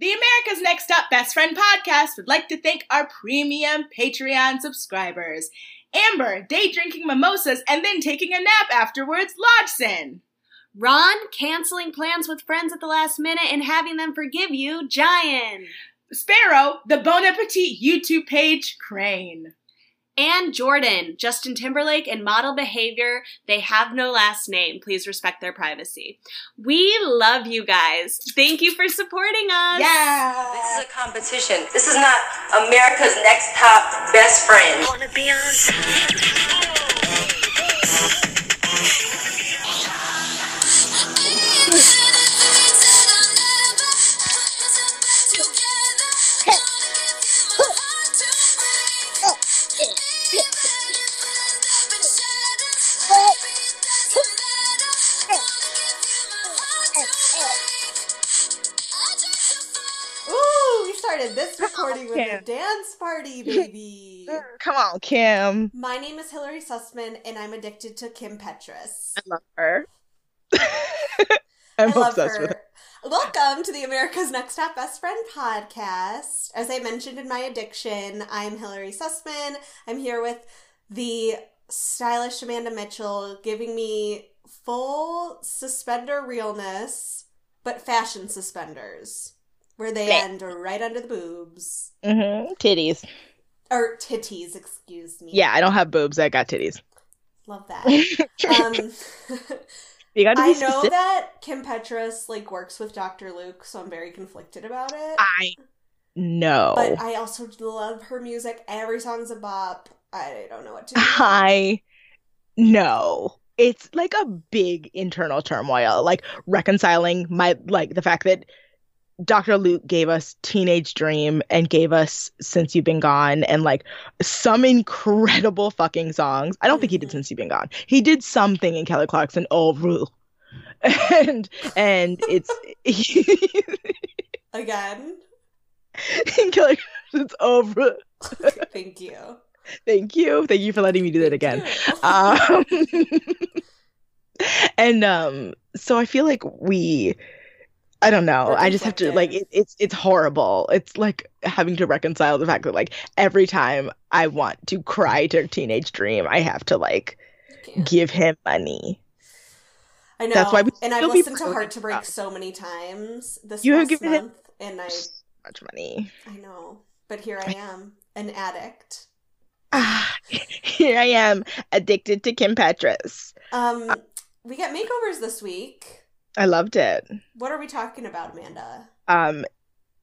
The America's Next Top Best Friend podcast would like to thank our premium Patreon subscribers Amber, day drinking mimosas and then taking a nap afterwards, Lodgson. Ron, canceling plans with friends at the last minute and having them forgive you, Giant. Sparrow, the Bon Appetit YouTube page, Crane. And Jordan, Justin Timberlake, and model behavior. They have no last name. Please respect their privacy. We love you guys. Thank you for supporting us. Yeah. This is a competition. This is not America's next top best friend. Wanna be on? A dance party, baby. Come on, Kim. My name is Hillary Sussman, and I'm addicted to Kim Petras. I love her. I I'm love obsessed with her. her. Welcome to the America's Next Top Best Friend podcast. As I mentioned in my addiction, I'm Hillary Sussman. I'm here with the stylish Amanda Mitchell, giving me full suspender realness, but fashion suspenders, where they end right under the boobs. Mm-hmm. Titties. Or titties, excuse me. Yeah, I don't have boobs. I got titties. Love that. Um, you gotta be I know specific. that Kim Petras like works with Dr. Luke, so I'm very conflicted about it. I know. But I also love her music. Every song's a bop. I don't know what to do. I know. It's like a big internal turmoil, like reconciling my like the fact that Dr. Luke gave us Teenage Dream and gave us Since You've Been Gone and like some incredible fucking songs. I don't think he did Mhm. Since You've Been Gone. He did something in Kelly Clarkson, Oh Rule. And and it's Again. in Kelly Clarkson's Oh Rule. Thank you. Thank you. Thank you for letting me do that again. Um and um so i feel like we i don't know i just have to like it, it's it's horrible it's like having to reconcile the fact that like every time i want to cry to teenage dream i have to like give him money I know. that's why we and I've listened to Heart to Break so many times this You have given month, and I so much money I know. But here I am, an addict. ah, here i am addicted to kim petras Um, we got makeovers this week. I loved it What are we talking about, Amanda? um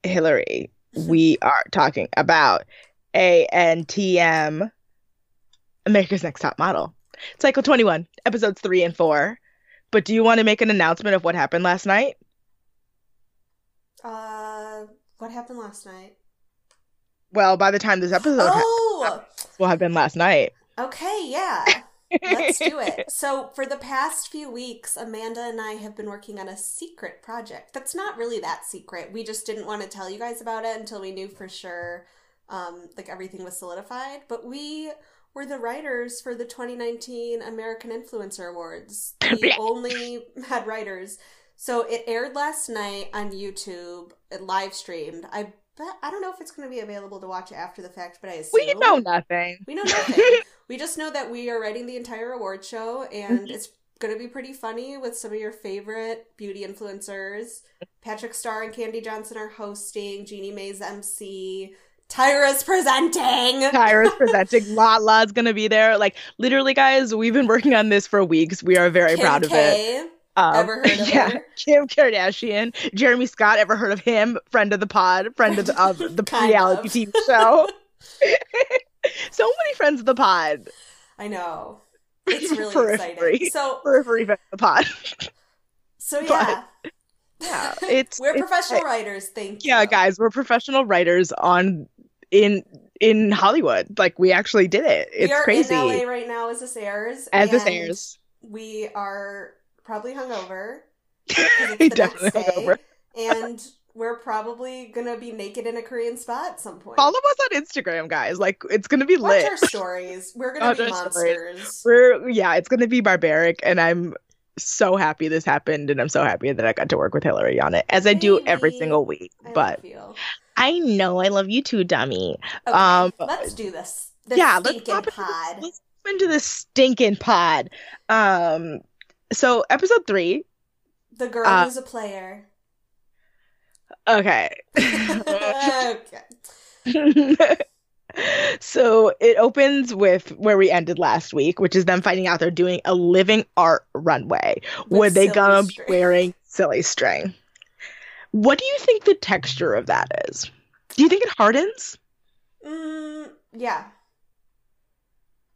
hillary we are talking about antm america's next top model cycle 21 episodes 3 and 4 but do you want to make an announcement of what happened last night Uh, what happened last night? well by the time this episode Oh, will have been last night okay, yeah. Let's do it. So, for the past few weeks, Amanda and I have been working on a secret project. That's not really that secret. We just didn't want to tell you guys about it until we knew for sure, um, like everything was solidified. But we were the writers for the 2019 American Influencer Awards. We only had writers. So it aired last night on YouTube, it live streamed. I bet I don't know if it's going to be available to watch after the fact, but I assume we know nothing we know nothing. we just know that we are writing the entire award show, and it's going to be pretty funny with some of your favorite beauty influencers. Patrick Starr and Candy Johnson are hosting. Jeannie Mai's MC. Tyra's presenting. Tyra's presenting. Lala's gonna be there. Like literally, guys, we've been working on this for weeks. We are very Kim proud of it. Um, Ever heard of yeah, her? Kim Kardashian, Jeremy Scott. Ever heard of him? Friend of the pod, friend of the, of the reality. TV show. so many friends of the pod. I know. It's really Periphery. exciting. So, Periphery of the pod. so yeah, Yeah, it's we're it's- professional writers. Thank you. Yeah, guys, we're professional writers on in in Hollywood. Like we actually did it. It's we are crazy. in LA right now as this airs. As this airs, We are probably hungover. we the definitely next day, hungover. and we're probably gonna be naked in a Korean spot at some point. Follow us on Instagram, guys. Like it's gonna be Watch lit. our stories. We're gonna Watch be our stories. monsters. We're yeah, it's gonna be barbaric, and I'm so happy this happened, and I'm so happy that I got to work with Hillary on it, as I do every single week. I but. I know I love you too, dummy. Okay, Um, let's do this. This yeah, let's stinking pop into pod. this, let's pop into this stinking pod. Um, so episode three. The girl uh, who's a player. Okay. okay. so it opens with where we ended last week, which is them finding out they're doing a living art runway With where they gonna be wearing silly string. What do you think the texture of that is? Do you think it hardens? Mm, yeah. I,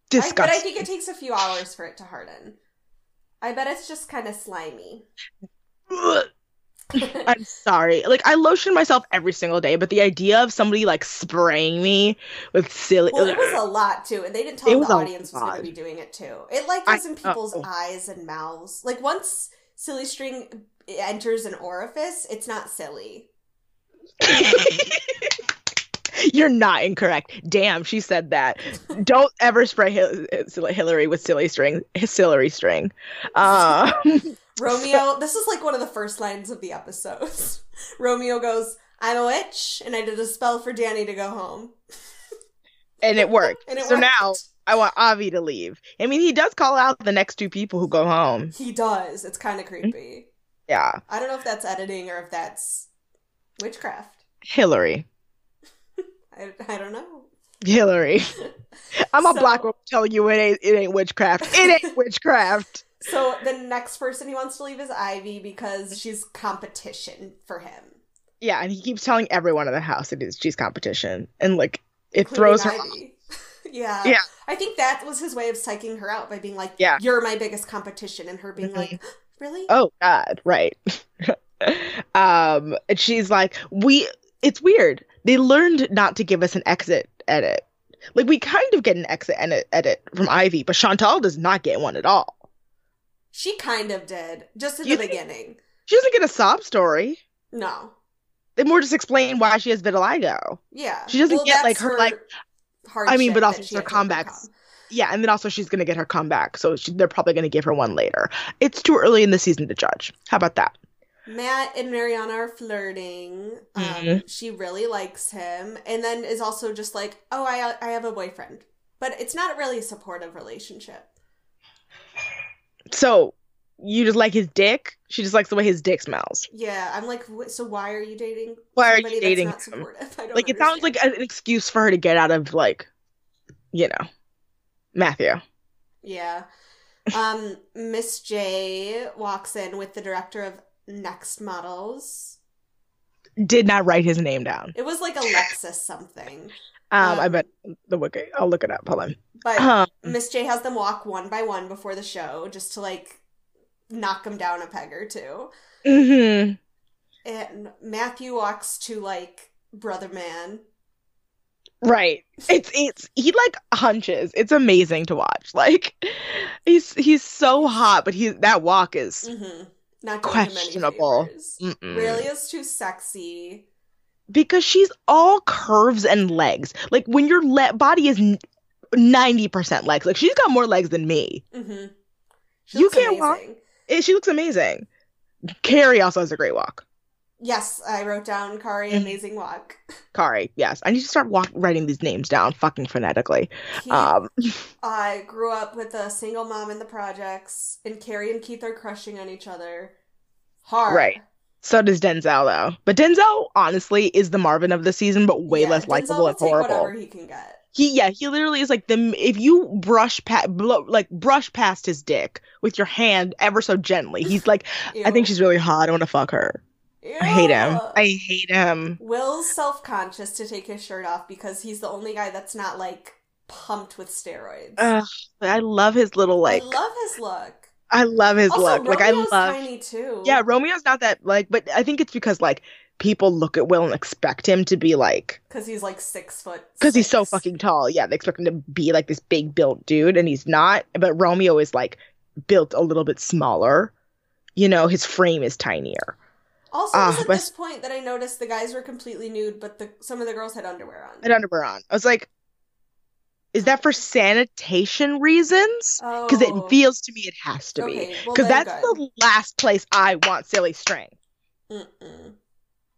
Disgusting. but I think it takes a few hours for it to harden. I bet it's just kind of slimy. I'm sorry. Like I lotion myself every single day, but the idea of somebody like spraying me with silly Well, it was a lot too, and they didn't tell the audience was gonna be doing it too. It like I is in people's know. eyes and mouths. Like once silly string enters an orifice, it's not silly. You're not incorrect. Damn, she said that. Don't ever spray Hil- Hillary with silly string. Hillary string. Uh, Romeo, this is like one of the first lines of the episodes. Romeo goes, "I'm a witch, and I did a spell for Danny to go home." and it worked. And it so worked. now I want Ivy to leave. I mean, he does call out the next two people who go home. He does. It's kind of creepy. Yeah, I don't know if that's editing or if that's witchcraft. Hillary. I, I don't know. Hillary. I'm a black woman telling you it ain't it ain't witchcraft. It ain't witchcraft. So the next person he wants to leave is Ivy because she's competition for him. Yeah, and he keeps telling everyone in the house it is she's competition, and like it including throws her. off. Ivy. yeah. Yeah. I think that was his way of psyching her out by being like, Yeah. you're my biggest competition. And her being Mhm. like, really? Oh God, right. um, and she's like, we. It's weird. They learned not to give us an exit edit. Like we kind of get an exit edit, edit from Ivy, but Chantal does not get one at all. She kind of did, just in You the think- beginning. She doesn't get a sob story. No. They more just explain why she has vitiligo. Yeah. She doesn't get, like, that's her, like- I mean, but also her comebacks. Yeah, and then also she's gonna get her comeback, so she, they're probably gonna give her one later. It's too early in the season to judge. How about that? Matt and Mariana are flirting. Um, Mhm. She really likes him, and then is also just like, "Oh, I I have a boyfriend," but it's not really a supportive relationship. So you just like his dick? She just likes the way his dick smells. Yeah, I'm like, "Wh- so why are you dating? Why are you dating not him? supportive? I don't Like it sounds like an excuse for her to get out of like, you know, Matthew. yeah. Um, Miss J walks in with the director of Next Models. Did not write his name down. It was like Alexis something, Um, I Um, bet the wiki. I'll look it up. Hold on. but Um, Miss J has them walk one by one before the show just to like knock them down a peg or two. mhm. And Matthew walks to like Brother Man. Right. It's it's he like hunches. It's amazing to watch. Like he's he's so hot, but he that walk is Mm-hmm. Not Questionable. Really is too sexy. Because she's all curves and legs. Like when your le- body is ninety percent legs. Like she's got more legs than me. Mm-hmm. You can't walk. amazing. Eh, she looks amazing. Carrie also has a great walk. Yes, I wrote down Kari Mhm. amazing walk. Kari, yes. I need to start walk- writing these names down fucking phonetically. Keith, Um, I grew up with a single mom in the projects, and Carrie and Keith are crushing on each other hard. Right. So does Denzel though. But Denzel honestly is the Marvin of the season, but way Yeah, less likable and horrible. He can get. He yeah, he literally is like the if you brush past like brush past his dick with your hand ever so gently. He's like I think she's really hot. I want to fuck her. I hate him. I hate him. Will's self conscious to take his shirt off because he's the only guy that's not like pumped with steroids. Ugh, I love his little like I love his look. I love his Also, look. Like I love tiny too. Yeah, Romeo's not that like but I think it's because like people look at Will and expect him to be like because he's like six foot. because he's so fucking tall. Yeah, they expect him to be like this big built dude, and he's not. But Romeo is like built a little bit smaller. You know, his frame is tinier. Also, ah, it was at but- this point that I noticed the guys were completely nude, but the some of the girls had underwear on. And underwear on. I was like, Is that for sanitation reasons? Because Oh. it feels to me it has to be. Okay, well Because then that's the last place I want silly string. Mm-mm.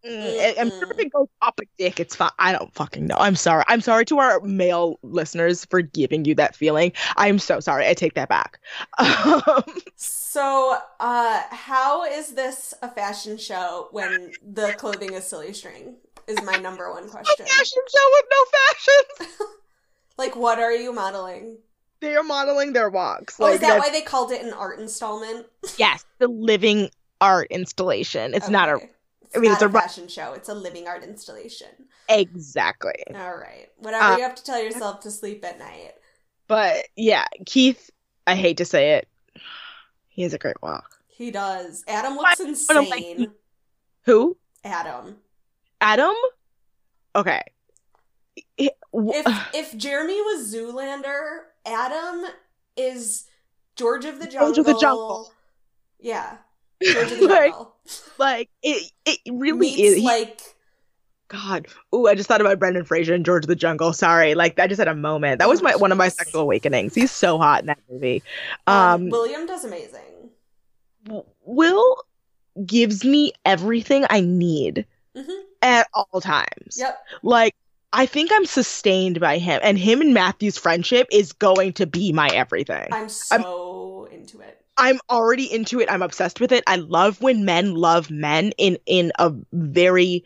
Mm, I'm sure if it goes up a dick, it's fine. I don't fucking know. I'm sorry. I'm sorry to our male listeners for giving you that feeling. I'm so sorry. I take that back. Um, So, uh, how is this a fashion show when the clothing is silly string? Is my number one question. a fashion show with no fashion. Like, what are you modeling? They are modeling their walks. Oh, is that that's- why they called it an art installment? yes, the living art installation. It's not a It's I mean, not it's a a ru- fashion show. It's a living art installation. exactly. All right. Whatever Uh, you have to tell yourself to sleep at night. But yeah, Keith. I hate to say it. He has a great walk. He does. Adam looks but I'm like- insane. Who? Adam. Adam? Okay. It- w- If if Jeremy was Zoolander, Adam is George of the Jungle. George of the Jungle. Yeah. George of the Like, Jungle. like it, it really Meets is. like God. Ooh, I just thought about Brendan Fraser and George of the Jungle. Sorry, like I just had a moment. That was my one of my sexual awakenings. He's so hot in that movie. um, Um, William does amazing. Will gives me everything I need Mhm. at all times. Yep. Like I think I'm sustained by him, and him and Matthew's friendship is going to be my everything. I'm so into it. I'm already into it. I'm obsessed with it. I love when men love men in in a very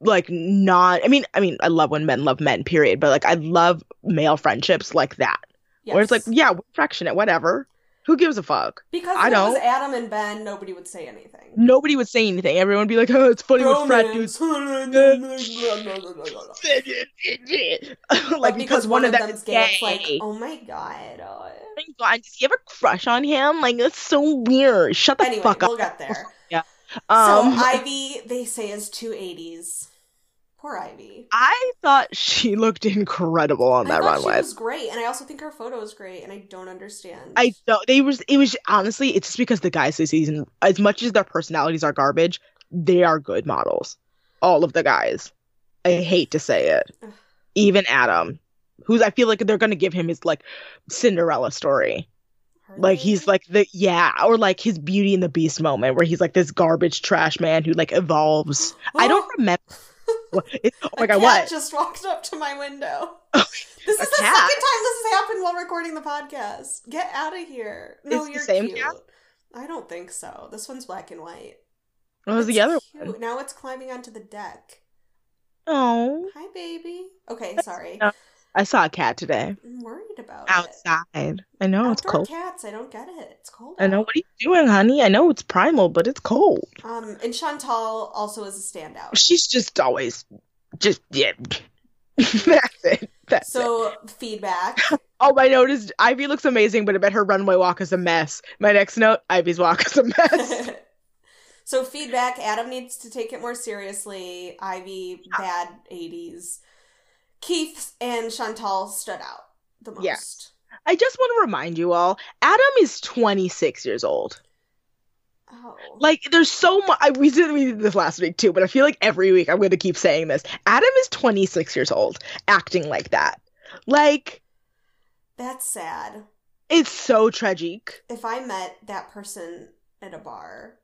like not I mean I mean I love when men love men period, but like I love male friendships like that. Yes. Where it's like, yeah, we're affectionate, whatever. Who gives a fuck? because I if it was don't. Adam and Ben, nobody would say anything. Nobody would say anything. Everyone would be like, "Oh, it's funny with frat dudes." like because one of them is gay, gay. like, oh my god. uh, my God, does he have a crush on him? Like that's so weird. Shut the Anyway, fuck up. we'll get there. Um, so Ivy, they say is two eighties. Poor Ivy. I thought she looked incredible on that runway. she was great, and I also think her photo is great, and I don't understand. I don't. They was. It was honestly. It's just because the guys this season, as much as their personalities are garbage, they are good models. All of the guys. I hate to say it. Even Adam, who's I feel like they're gonna give him his like Cinderella story. Like he's like the yeah, or like his Beauty and the Beast moment where he's like this garbage trash man who like evolves. I don't remember. what, it, oh my a god, cat what? just walked up to my window. Oh, This is the cat? second time this has happened while recording the podcast. Get out of here. No, the you're same cute. cat? I don't think so. This one's black and white. What was It's the other cute. one? Now it's climbing onto the deck. Oh, Hi, baby. Okay, sorry. Uh, I saw a cat today I'm worried about it. outside. I know it's Outdoor cold. cats, I don't get it. It's cold. I know. out. What are you doing, honey? I know it's primal, but it's cold. Um, and Chantal also is a standout. She's just always just yeah. That's it. That's it. So feedback. Oh, I noticed Ivy looks amazing, but I bet her runway walk is a mess. My next note: Ivy's walk is a mess. so feedback. Adam needs to take it more seriously. Ivy, bad eighties. Keith and Chantal stood out the most. Yeah. I just want to remind you all: Adam is 26 years old. Oh. Like, there's so much. I we did, we did this last week too, but I feel like every week I'm going to keep saying this. Adam is 26 years old, acting like that. Like, That's sad. it's so tragic. If I met that person at a bar,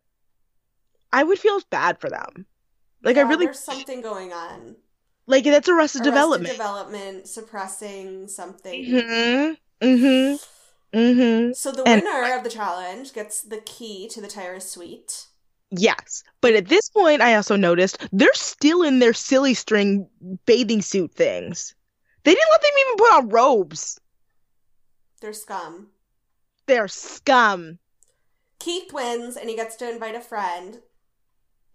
I would feel bad for them. Like, I really there's something going on. Like that's arrested, Arrested development. development, suppressing something. Mm-hmm. Mm-hmm. Mm-hmm. So the And- winner of the challenge gets the key to the Tyra suite. Yes. But at this point I also noticed they're still in their silly string bathing suit things. They didn't let them even put on robes. They're scum. They're scum. Keith wins and he gets to invite a friend.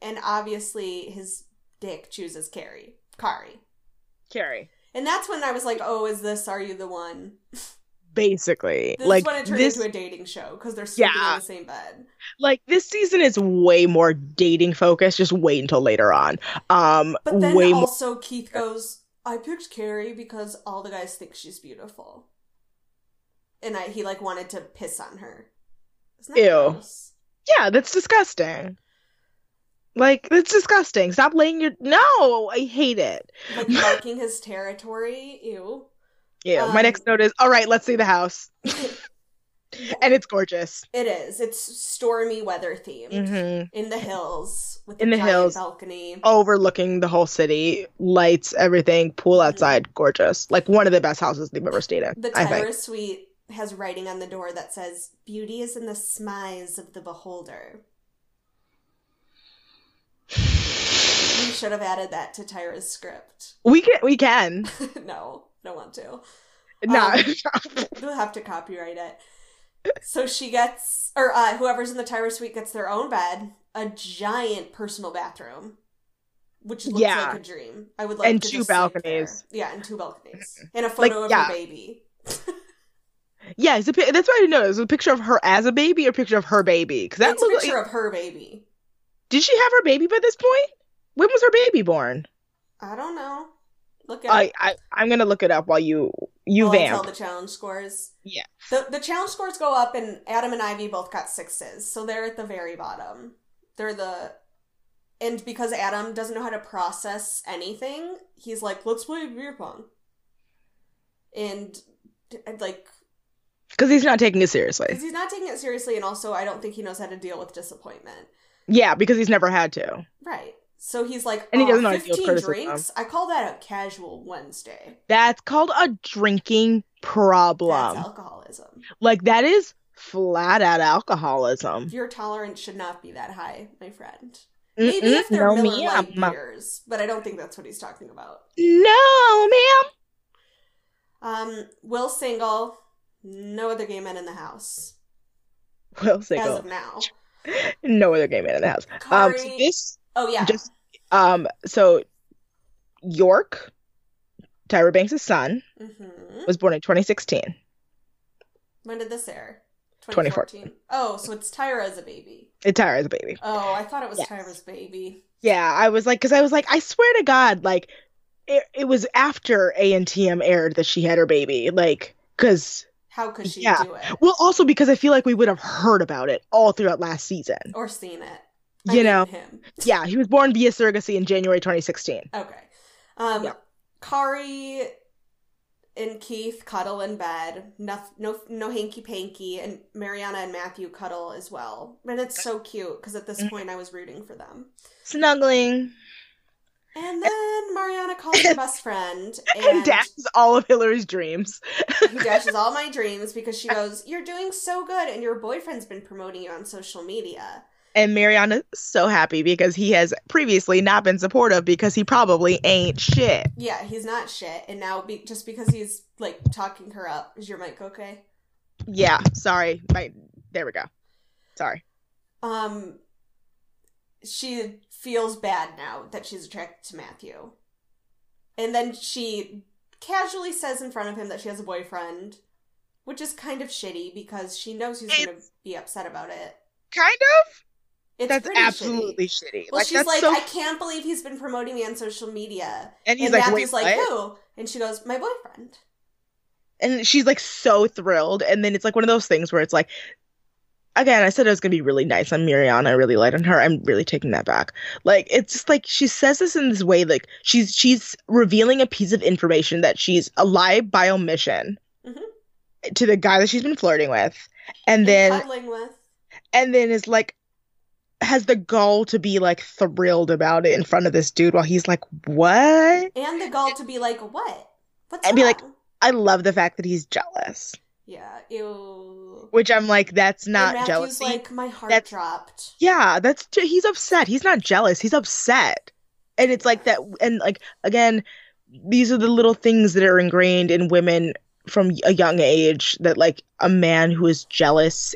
And obviously his dick chooses Carrie. Kari. Carrie. And that's when I was like, oh, is this Are You the One? Basically. This like is when it turned this into a dating show because they're sleeping Yeah. in the same bed. like this season is way more dating focused. Just wait until later on. Um But then way more also Keith goes, I picked Carrie because all the guys think she's beautiful. And I, he like wanted to piss on her. Isn't that Ew. gross? Yeah, that's disgusting. Like it's disgusting. Stop laying your No, I hate it. Like marking his territory. Ew. Yeah. my Um, next note is all right. Let's see the house, and it's gorgeous. It is. It's stormy weather themed. hmm In the hills with In the hills. balcony. Overlooking the whole city, lights, everything, pool outside, gorgeous. Like one of the best houses they've ever stayed in. The think. Suite has writing on the door that says, Beauty is in the smize of the beholder. We should have added that to Tyra's script. We can. We can. no, don't want to. No. Um, We'll have to copyright it. So she gets, or uh, whoever's in the Tyra suite gets their own bed, a giant personal bathroom, which looks Yeah. like a dream. I would like And two balconies. Yeah, and two balconies, and a Like, photo of yeah. her baby. yeah, it's a, that's what I didn't know. Is it a picture of her as a baby or a picture of her baby? Because that It's a picture like, of her baby. Did she have her baby by this point? When was her baby born? I don't know. Look at I. I I'm gonna look it up while you you While vamp. the challenge scores. Yeah. The the challenge scores go up, and Adam and Ivy both got sixes, so they're at the very bottom. They're the, and because Adam doesn't know how to process anything, he's like, "Let's play beer pong," and and, like Because he's not taking it seriously. he's not taking it seriously, and also I don't think he knows how to deal with disappointment. Yeah, because he's never had to. Right. So he's like, And he "Oh, doesn't know how to deal with 15 criticism. drinks? I call that a casual Wednesday. That's called a drinking problem. That's alcoholism. like that is flat out alcoholism. Your tolerance should not be that high, my friend. Maybe Mm-mm, if they're no, Miller Lite ma'am. beers, but I don't think that's what he's talking about. No, ma'am. Um, Will single, no other gay men in the house Will single. as of now. No other gay man in the house. Um, so this oh yeah, just um, so York, Tyra Banks' son, hmm was born in 2016. when did this air? 2014. Oh, so it's Tyra as a baby. It's Tyra as a baby. Oh, I thought it was Yes. Tyra's baby. Yeah, I was like, because I was like, I swear to God, like, it, it was after ANTM aired that she had her baby, like, because How could she Yeah. do it well, also because I feel like we would have heard about it all throughout last season. or seen it? You know. him. Yeah, he was born via surrogacy in January 2016. Okay. Um, Yeah. Kari and Keith cuddle in bed. No, no, no hanky panky, and Mariana and Matthew cuddle as well. And it's so cute because at this Mm-hmm. point I was rooting for them. Snuggling And then Mariana calls her best friend and, and dashes all of Hillary's dreams. he dashes all my dreams because she goes, "You're doing so good, and your boyfriend's been promoting you on social media." And Mariana's so happy because he has previously not been supportive because he probably ain't shit. Yeah, he's not shit, and now be- just because he's like talking her up, is your mic okay? Yeah, sorry. My there we go. Sorry. um she feels bad now that she's attracted to Matthew. And then she casually says in front of him that she has a boyfriend, which is kind of shitty because she knows he's going to be upset about it. Kind of. It's That's absolutely shitty. shitty. Well, like she's that's like, so I can't believe he's been promoting me on social media. and he's and like, Matthew's wait, like, what? who? And she goes, my boyfriend. and she's like so thrilled and then it's like one of those things where it's like again i said it was going to be really nice on Mariana. i really light on her i'm really taking that back like it's just like she says this in this way like she's she's revealing a piece of information that she's alive by omission Mhm. to the guy that she's been flirting with and And then with. and then is like has the gall to be like thrilled about it in front of this dude while he's like what And the gall to be like, what? What's And be like, i love the fact that he's jealous yeah, ew. which i'm like that's and not Matthew's jealousy like, my heart That's- dropped. Yeah, that's he's upset. He's not jealous. He's upset. And it's like that and like again, these are the little things that are ingrained in women from a young age that like a man who is jealous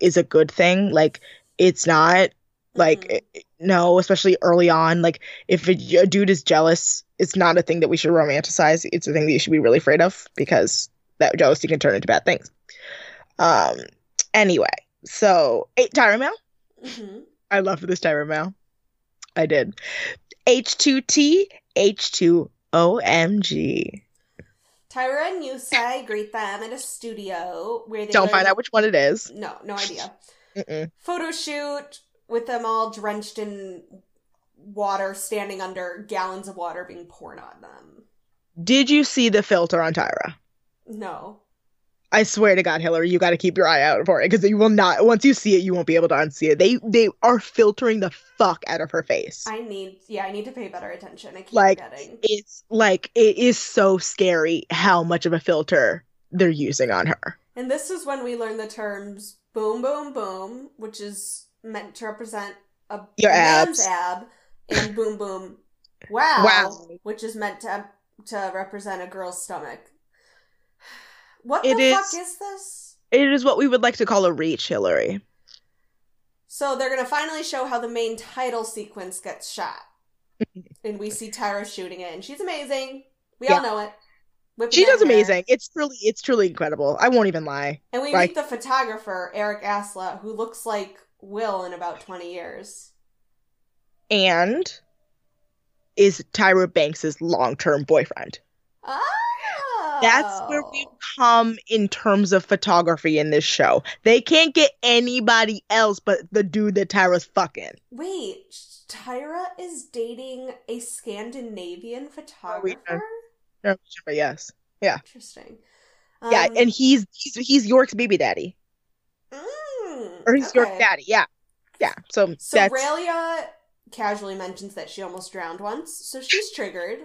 is a good thing. Like it's not like Mhm. no, especially early on like if a, a dude is jealous, it's not a thing that we should romanticize. It's a thing that you should be really afraid of because that jealousy can turn into bad things. Um anyway, so eight Tyra Mail. hmm I love this Tyra Mail. I did. H2T, H2OMG. Tyra and Yu Tsai greet them at a studio where they Don't learn- find out which one it is. No, no idea. Mm-mm. Photo shoot with them all drenched in water, standing under gallons of water being poured on them. Did you see the filter on Tyra? No. I swear to God, Hillary, you got to keep your eye out for it because you will not. Once you see it, you won't be able to unsee it. They they are filtering the fuck out of her face. I need, yeah, I need to pay better attention. I keep Like, forgetting. It's like it is so scary how much of a filter they're using on her. And this is when we learn the terms boom, boom, boom, which is meant to represent a Your man's abs. ab, and boom, boom, wow, Wow. which is meant to to represent a girl's stomach. What It the is- fuck is this? It is what we would like to call a reach, Hillary. So they're gonna finally show how the main title sequence gets shot, and we see Tyra shooting it, and she's amazing. We all know it. Whipping She does hair. amazing. It's truly, it's truly incredible. I won't even lie. And we Right. meet the photographer Erik Asla, who looks like Will in about twenty years. And is Tyra Banks's long-term boyfriend. Oh, That's where we come in terms of photography in this show. They can't get anybody else but the dude that Tyra's fucking. Wait, Tyra is dating a Scandinavian photographer. No, but yes. Interesting. yeah, Um, and he's, he's he's York's baby daddy. mm, Or he's okay. York's daddy. Yeah. Yeah. So, So that's casually mentions that she almost drowned once, so she's triggered.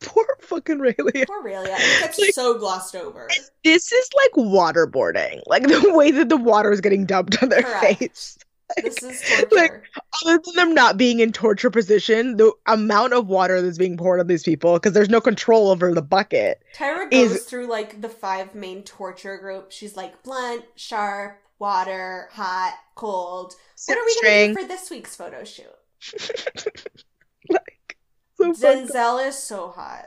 poor fucking Raelia. Poor Raelia. It gets Like- so glossed over. This is like waterboarding. Like the way that the water is getting dumped on their Correct. face. This is Like- torture. Other than them not being in torture position, the amount of water that's being poured on these people because there's no control over the bucket. Tyra is- goes through like the five main torture groups. She's like blunt, sharp, water, hot, cold. What are we String. gonna do for this week's photo shoot? so. Denzel is so hot.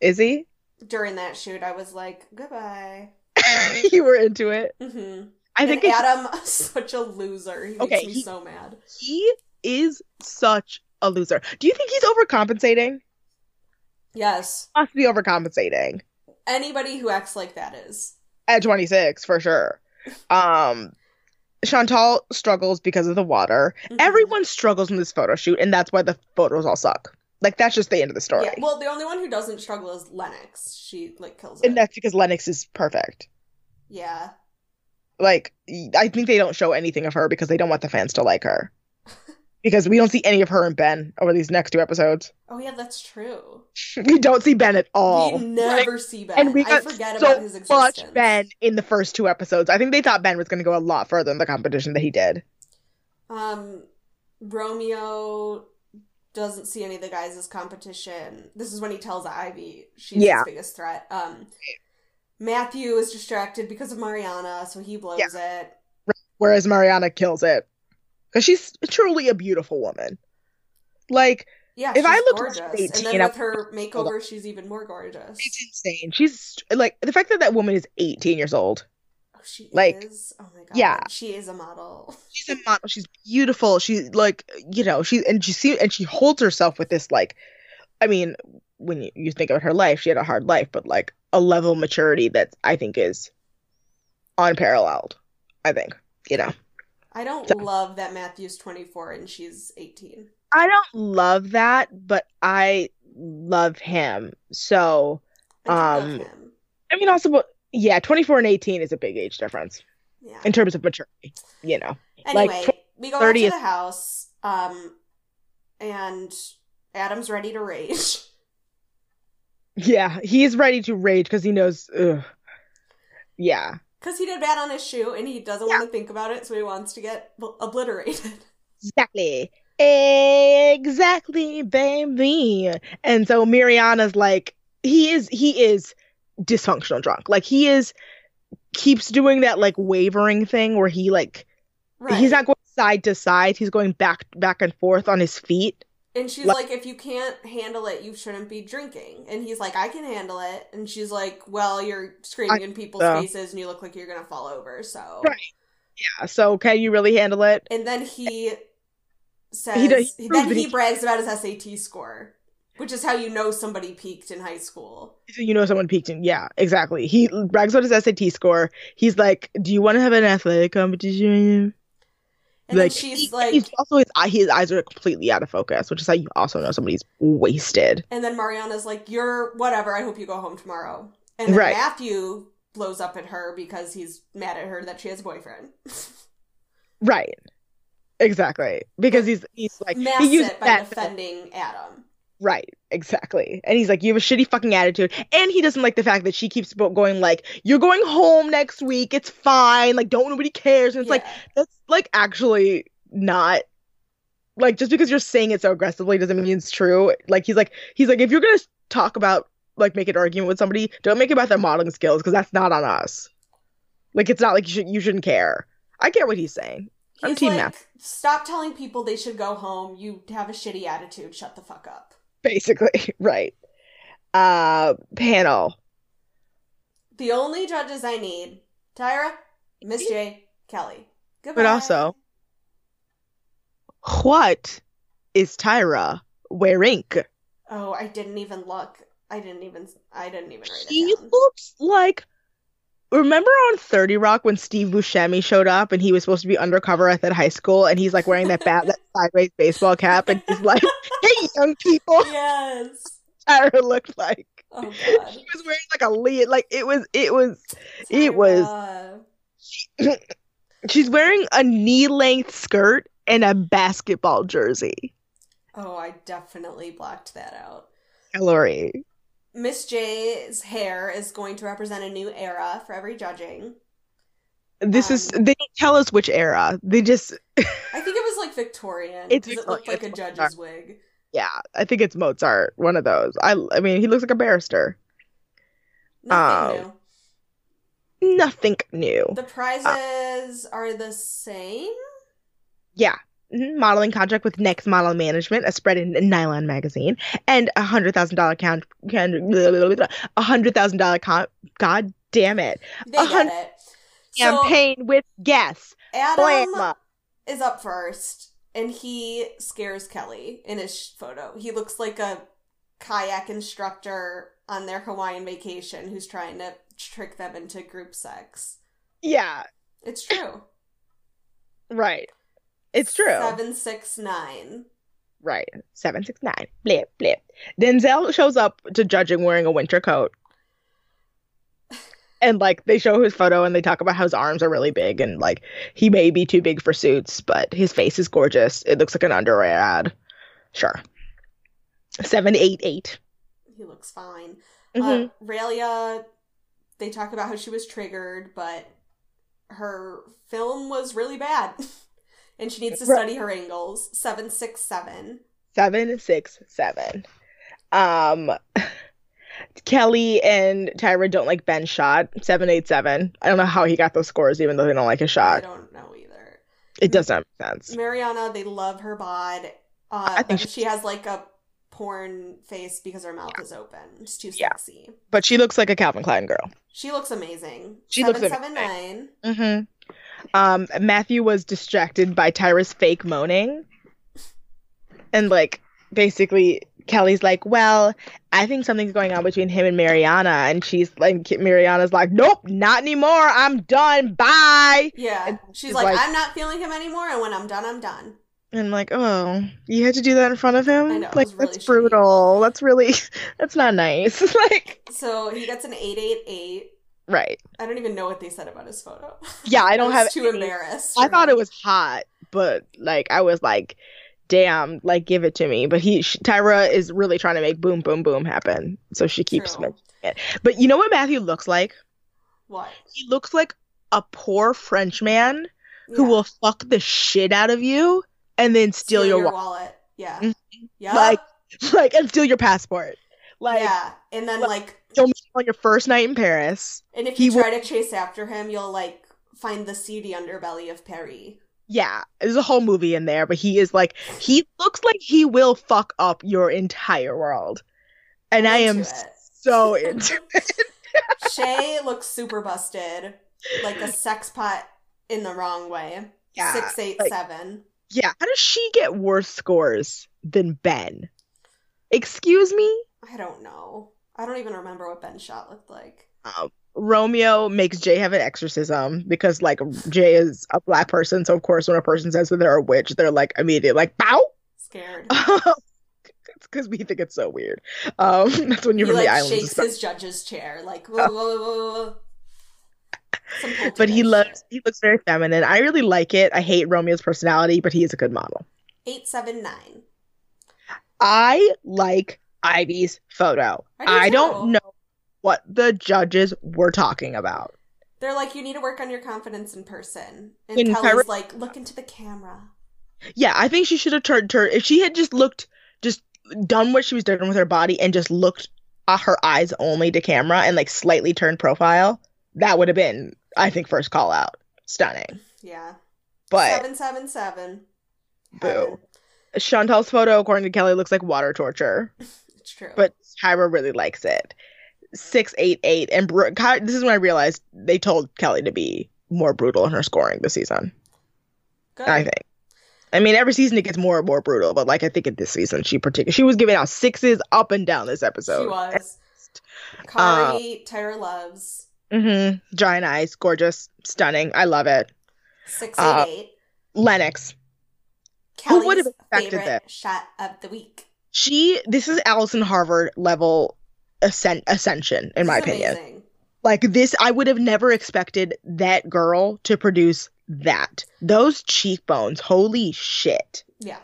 Is he? During that shoot, I was like, goodbye. you were into it. hmm I think and it's, Adam is such a loser. He makes Okay, me he- so mad. he is such a loser. Do you think he's overcompensating? Yes, Must be overcompensating. anybody who acts like that is. at 26 for sure. Um Chantal struggles because of the water. Mhm. Everyone struggles in this photo shoot, and that's why the photos all suck. Like that's just the end of the story. Yeah. Well, the only one who doesn't struggle is Lenox. She like kills it. and that's because Lenox is perfect. yeah. Like I think they don't show anything of her because they don't want the fans to like her. because we don't see any of her and Ben over these next two episodes. Oh yeah, that's true. We don't see Ben at all. we Like, never see Ben. and we I forget so about his existence. much Ben in the first two episodes. I think they thought Ben was going to go a lot further in the competition that he did. Um, Romeo doesn't see any of the guys as competition. This is when he tells Ivy she's Yeah. his biggest threat. Um, Matthew is distracted because of Mariana, so he blows it. whereas Mariana kills it because she's truly a beautiful woman. Like Yeah, If I look gorgeous, like and 18, then with her makeover, she's even more gorgeous. it's insane. She's like the fact that that woman is 18 years old. She like, is. Oh my god. yeah. she is a model. She's a model. She's beautiful. She like you know she and she see and she holds herself with this like, I mean, when you, you think about her life, she had a hard life, but like a level of maturity that I think is unparalleled. I think you know. I don't So- love that Matthew's twenty four and she's eighteen. I don't love that, but I love him. So I Um, him. I mean, also, but yeah, 24 and 18 is a big age difference Yeah. in terms of maturity. You know, Anyway, like, tw- we go 30 out is- to the house, um, and Adam's ready to rage. yeah, he's ready to rage because he knows. Ugh. Yeah, Because he did bad on his shoe and he doesn't want to think about it, so he wants to get bl- obliterated. exactly, exactly, baby. And so Mariana's like, he is, he is dysfunctional drunk. Like he is, keeps doing that like wavering thing where he like Right. he's not going side to side. He's going back back and forth on his feet. And she's Like- like, if you can't handle it, you shouldn't be drinking. And he's like, I can handle it. And she's like, well, you're screaming in people's so. faces and you look like you're going to fall over. So. Right. Yeah. So can you really handle it? And then he says, He does- he then he he- brags about his SAT score, which is how you know somebody peaked in high school. You know someone peaked in. Yeah, exactly. He brags about his SAT score. He's like, "Do you want to have an athletic competition?" And then like she's he- like- he's also his his eyes are completely out of focus, which is how you also know somebody's wasted. And then Mariana's like, "You're whatever. I hope you go home tomorrow." And then Right. Matthew blows up at her because he's mad at her that she has a boyfriend. Right. Exactly. Because he's he's like Masks he used by that defending Adam. Right, exactly. And he's like, You have a shitty fucking attitude. And he doesn't like the fact that she keeps going like, You're going home next week, it's fine, like don't nobody cares. And it's like that's like actually not like just because you're saying it so aggressively doesn't mean it's true. Like he's like he's like, if you're gonna talk about like make an argument with somebody, don't make it about their modeling skills, because that's not on us. Like it's not like you should you shouldn't care. I get what he's saying. I'm He's team like, Matt. stop telling people they should go home. You have a shitty attitude. Shut the fuck up. Basically, right. Uh panel. The only judges I need: Tyra, Miss J, Kelly. Goodbye. But also, what is Tyra wearing? oh, I didn't even look. I didn't even. I didn't even write He it down. looks like. Remember on 30 Rock when Steve Buscemi showed up and he was supposed to be undercover at that high school and he's like wearing that bat that sideways baseball cap and he's like, "Hey, young people," yes. Tyra looked like. Oh god. She was wearing like a lead, like it was, it was, it was. Tyra. She's wearing a knee-length skirt and a basketball jersey. Oh, I definitely blocked that out. Hillary. Miss J's hair is going to represent a new era for every judging. This is Um, they don't tell us which era. They just I think it was like Victorian It's because it looked like a Victorian, it's judge's wig. yeah, I think it's Mozart, one of those. I I mean, he looks like a barrister. Nothing Um, new. Nothing new. The prizes are the same. Yeah. Modeling contract with Next Model Management, a spread in Nylon magazine, and a hundred thousand dollar count, a hundred thousand dollar con. God damn it! They A get it. So Campaign with guests. Adam is up first, and he scares Kelly in his photo. He looks like a kayak instructor on their Hawaiian vacation who's trying to trick them into group sex. Yeah, It's true. right. It's true. Seven six nine. Right. Seven six nine. Blip blip. Denzel shows up to judging wearing a winter coat. And like they show his photo and they talk about how his arms are really big and like he may be too big for suits, but his face is gorgeous. It looks like an underwear ad. Sure. Seven eight eight. He looks fine. Uh, Raelia, they talk about how she was triggered, but her film was really bad. and she needs to study her angles. 767. Seven six seven. Um Kelly and Tyra don't like Ben's shot. Seven eight seven. I don't know how he got those scores even though they don't like his shot. I don't know either. It doesn't make sense. Mariana, they love her bod. Uh, I think she- she has like a porn face because her mouth is open. It's too Yeah. sexy. But she looks like a Calvin Klein girl. She looks amazing. She looks 779. Mm-hmm. Um, Matthew was distracted by Tyra's fake moaning. And like basically Kelly's like, Well, I think something's going on between him and Mariana and she's like Mariana's like, Nope, not anymore. I'm done. Bye. Yeah. And She's like, like- I'm not feeling him anymore, and when I'm done, I'm done. And I'm like, Oh, you had to do that in front of him? I know, like really that's brutal. That's really that's not nice. like So he gets an 888. Right. I don't even know what they said about his photo. Yeah, I don't was have too any- embarrassed. I thought it was hot, but like I was like, damn, like give it to me. But he, sh- Tyra is really trying to make boom, boom, boom happen, so she keeps True. it. But you know what Matthew looks like? What? He looks like a poor French man who will fuck the shit out of you and then steal, your, wallet, wallet. Yeah. Mhm. Yeah. Like, like and steal your passport. Like yeah. And then like- like you'll meet on your first night in Paris. and if he you will- try to chase after him, you'll like find the seedy underbelly of Perry. Yeah, there's a whole movie in there, but he is like he looks like he will fuck up your entire world. And I am it. so into it. Shei looks super busted, like a sex pot in the wrong way. Yeah, Six eight like- seven. Yeah, how does she get worse scores than Ben? Excuse me? I don't know. I don't even remember what Ben's shot looked like. Um, Romeo makes J have an exorcism because like J is a black person, so of course when a person says that they're a witch, they're like immediately like bow. Scared. because we think it's so weird. Um, that's when you're from like the islands. shakes his judge's chair, like whoa, whoa, whoa, whoa. But he loves he looks very feminine. I really like it. I hate Romeo's personality, but he is a good model. eight seven nine. I like Ivy's photo. I do I don't know what the judges were talking about. They're like, you need to work on your confidence in person. And In Kelly's Paris- like, look into the camera. Yeah, I think she should have turned her if she had just looked just done what she was doing with her body and just looked at her eyes only to camera and like slightly turned profile, that would have been, I think, first call out. Stunning. Yeah. But seven seven seven. boo. Chantal's photo, according to Kelly, looks like water torture. It's true. but Tyra really likes it. Six eight eight, and Bru- this is when I realized they told Kelly to be more brutal in her scoring this season. Good. I think. I mean, every season it gets more and more brutal, but like I think in this season she particularly she was giving out sixes up and down this episode. she was. Kari, Tyra loves. Mm-hmm. Giant eyes, gorgeous, stunning. I love it. Six Uh, eight eight. Lenox. Kelly's would have expected favorite that? shot of the week. She. This is Allison Harvard level ascent ascension in my This opinion. amazing. Like this, I would have never expected that girl to produce that. Those cheekbones, holy shit. Yeah.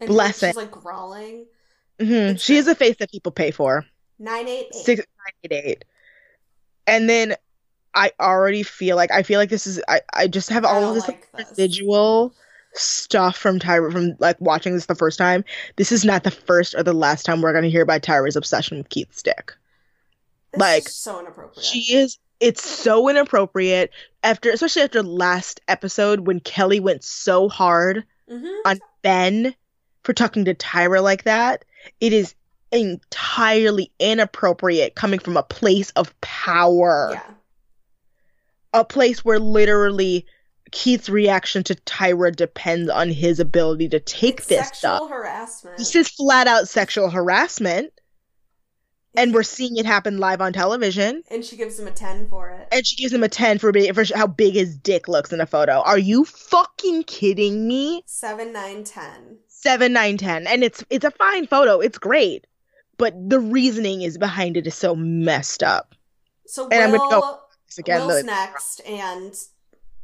And Bless she's it. like growling. hmm She is great. a face that people pay for. Nine eight eight. Six nine eight eight. And then I already feel like I feel like this is I, I just have all of this like this. residual stuff from Tyra from like watching this the first time. This is not the first or the last time we're gonna hear about Tyra's obsession with Keith Stick. This like, so inappropriate. She is. It's so inappropriate after, especially after last episode when Kelly went so hard mm-hmm. on Ben for talking to Tyra like that. It is entirely inappropriate coming from a place of power, Yeah. a place where literally Keith's reaction to Tyra depends on his ability to take It's this sexual stuff. harassment. This is flat out sexual harassment, and we're seeing it happen live on television. and she gives him a ten for it. And she gives him a 10 for, being, for how big his dick looks in a photo. Are you fucking kidding me? Seven nine ten. 7, 9, 10. And it's it's a fine photo. It's great. But the reasoning is behind it is so messed up. So And I'm Will, gonna go again, Will's next, and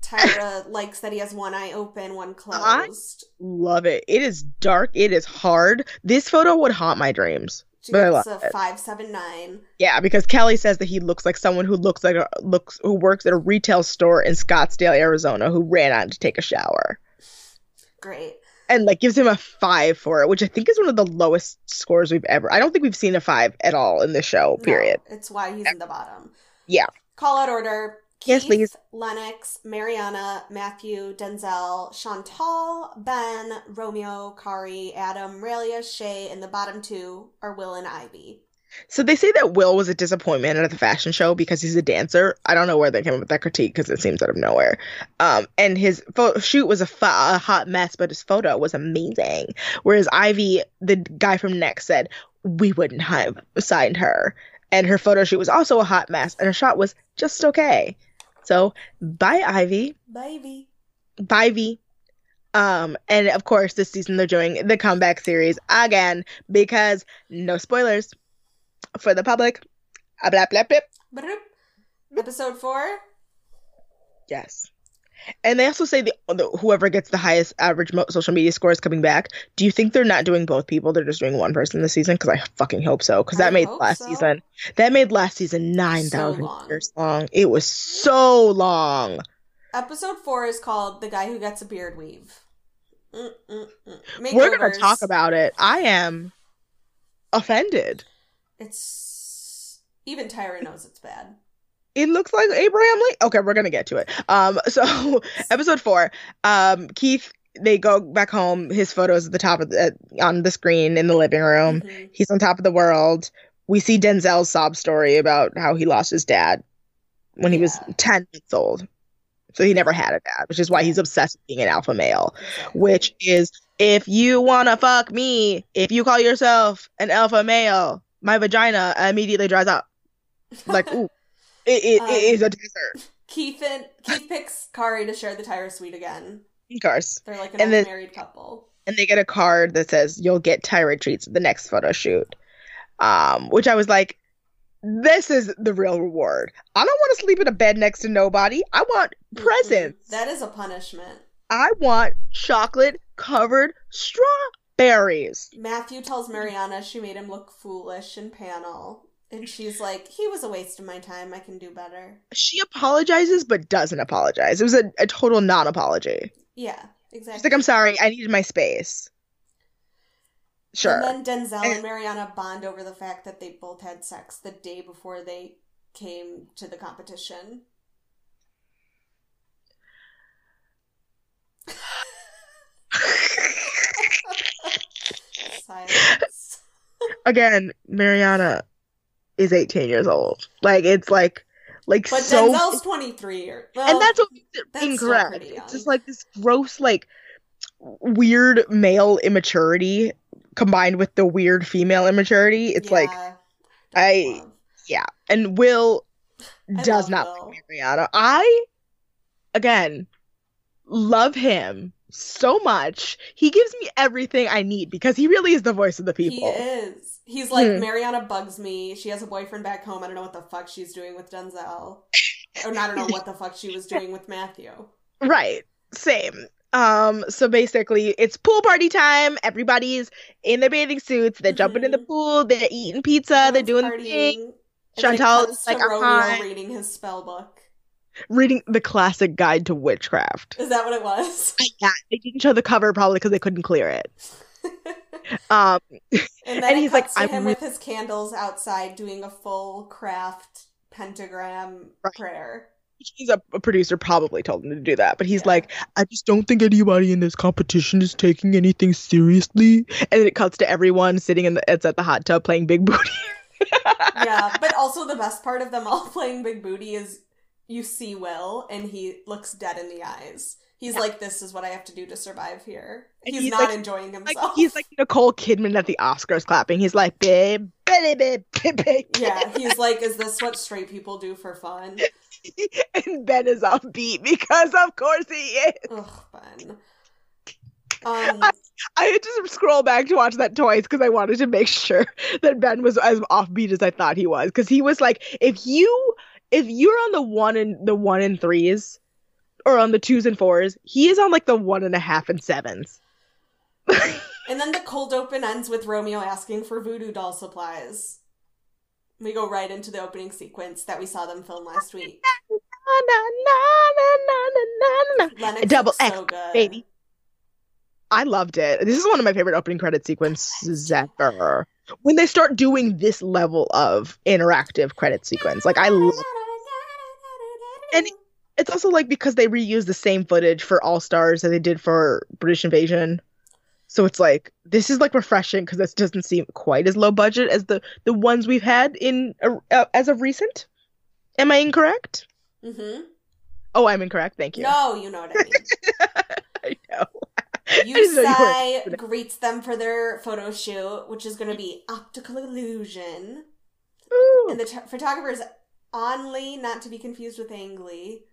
Tyra likes that he has one eye open, one I- closed. love it. It is dark. It is hard. This photo would haunt my dreams. She but I love a it. five seven nine. Yeah, because Kelly says that he looks like someone who looks like a, looks who works at a retail store in Scottsdale, Arizona, who ran out to take a shower. Great. and like gives him a five for it, which I think is one of the lowest scores we've ever. I don't think we've seen a five at all in the show. Period. No, it's why he's in the bottom. Yeah. Call out order. Yes, Keith, please. Lenox, Mariana, Matthew, Denzel, Chantal, Ben, Romeo, Kari, Adam, Raelia, Shei, and the bottom two are Will and Ivy. So they say that Will was a disappointment at the fashion show because he's a dancer. I don't know where they came up with that critique because it seems out of nowhere. Um, and his photo shoot was a, fu- a hot mess, but his photo was amazing. Whereas Ivy, the guy from Next, said we wouldn't have signed her, and her photo shoot was also a hot mess, and her shot was just okay. So bye, Ivy. Baby. Bye, V. Um, and of course, this season they're doing the comeback series again because no spoilers for the public. Ah, Blah, blah, blah. Episode four. Yes. And they also say the, the whoever gets the highest average mo- social media score is coming back. Do you think they're not doing both people? They're just doing one person this season? Because I fucking hope so. Because that made last so. season. That made last season nine thousand long. years long. It was so long. Episode four is called "The Guy Who Gets a Beard Weave." We're gonna talk about it. I am offended. It's even Tyra knows it's bad. It looks like Abraham Lincoln. Okay, we're gonna get to it. Um, so episode four, um, Keith, they go back home. His photos at the top of the on the screen in the living room. Mhm. He's on top of the world. We see Denzel's sob story about how he lost his dad when he was ten months old. So he never had a dad, which is why he's obsessed with being an alpha male. Which is, if you wanna fuck me, if you call yourself an alpha male, my vagina immediately dries up. Like, ooh, It, it, Um, it is a desert. Keith and Keith picks Kari to share the Tyra suite again. Of course. They're like an And then- married couple. and they get a card that says you'll get tyrant treats at the next photo shoot um which i was like this is the real reward i don't want to sleep in a bed next to nobody i want presents That is a punishment. i want chocolate covered strawberries Matthew tells Mariana she made him look foolish in panel. And she's like, he was a waste of my time. I can do better. she apologizes but doesn't apologize it was a, a total non-apology Yeah, exactly. she's like i'm sorry i needed my space sure And then Denzel and And- Mariana bond over the fact that they both had sex the day before they came to the competition. Silence. again mariana is 18 years old like it's like like But so Denzel's 23. Or, well, and that's what that's incorrect. It's just like this gross, like weird male immaturity combined with the weird female immaturity. It's like yeah, I- love. yeah, and Will I does not Will. like Mariana. I again love him so much. He gives me everything I need because he really is the voice of the people. He is. He's like, Hmm. Mariana bugs me. She has a boyfriend back home. I don't know what the fuck she's doing with Denzel. Or I don't know what the fuck she was doing with Matthew. Right. Same. Um, so basically it's pool party time. Everybody's in their bathing suits, they're jumping in the Mhm. pool, they're eating pizza, they're doing the thing, partying. Then it Chantal is like, "I'm reading his spell book. Reading the classic guide to witchcraft. Is that what it was? Yeah, they didn't show the cover probably because they couldn't clear it. Um, and then And he's like, "I'm with his candles outside doing a full craft pentagram Right. prayer. he's a, a producer probably told him to do that, but he's Yeah. like, I just don't think anybody in this competition is taking anything seriously. And then it cuts to everyone sitting in the it's at the hot tub playing Big Booty. yeah, but also the best part of them all playing Big Booty is you see Will and he looks dead in the eyes. He's like, "This is what I have to do to survive here." He's, he's not like- enjoying like himself. he's like Nicole Kidman at the Oscars clapping. He's like, babe, baby, babe, babe, babe. yeah, he's like, "Is this what straight people do for fun?" and Ben is offbeat because of course he is. Ugh, Ben. Um, I had to scroll back to watch that twice because I wanted to make sure that Ben was as offbeat as I thought he was. Because he was like, if you if you're on the one and the one and threes, or on the twos and fours, he is on like the one and a half and sevens. and then the cold open ends with Romeo asking for voodoo doll supplies. We go right into the opening sequence that we saw them film last week. Na, na, na. Double X, so good. baby. I loved it. This is one of my favorite opening credit sequences ever. When they start doing this level of interactive credit sequence, like I love And- it's also like because they reuse the same footage for All Stars that they did for British Invasion. So it's like this is like refreshing because this doesn't seem quite as low budget as the the ones we've had in uh, as of recent. Am I incorrect? Mm-hmm. Oh, I'm incorrect. Thank you. No, you know what I mean. I know. Yu Tsai greets them for their photo shoot, which is going to be optical illusion. Ooh. And the t- photographer is Only, not to be confused with Ang Lee.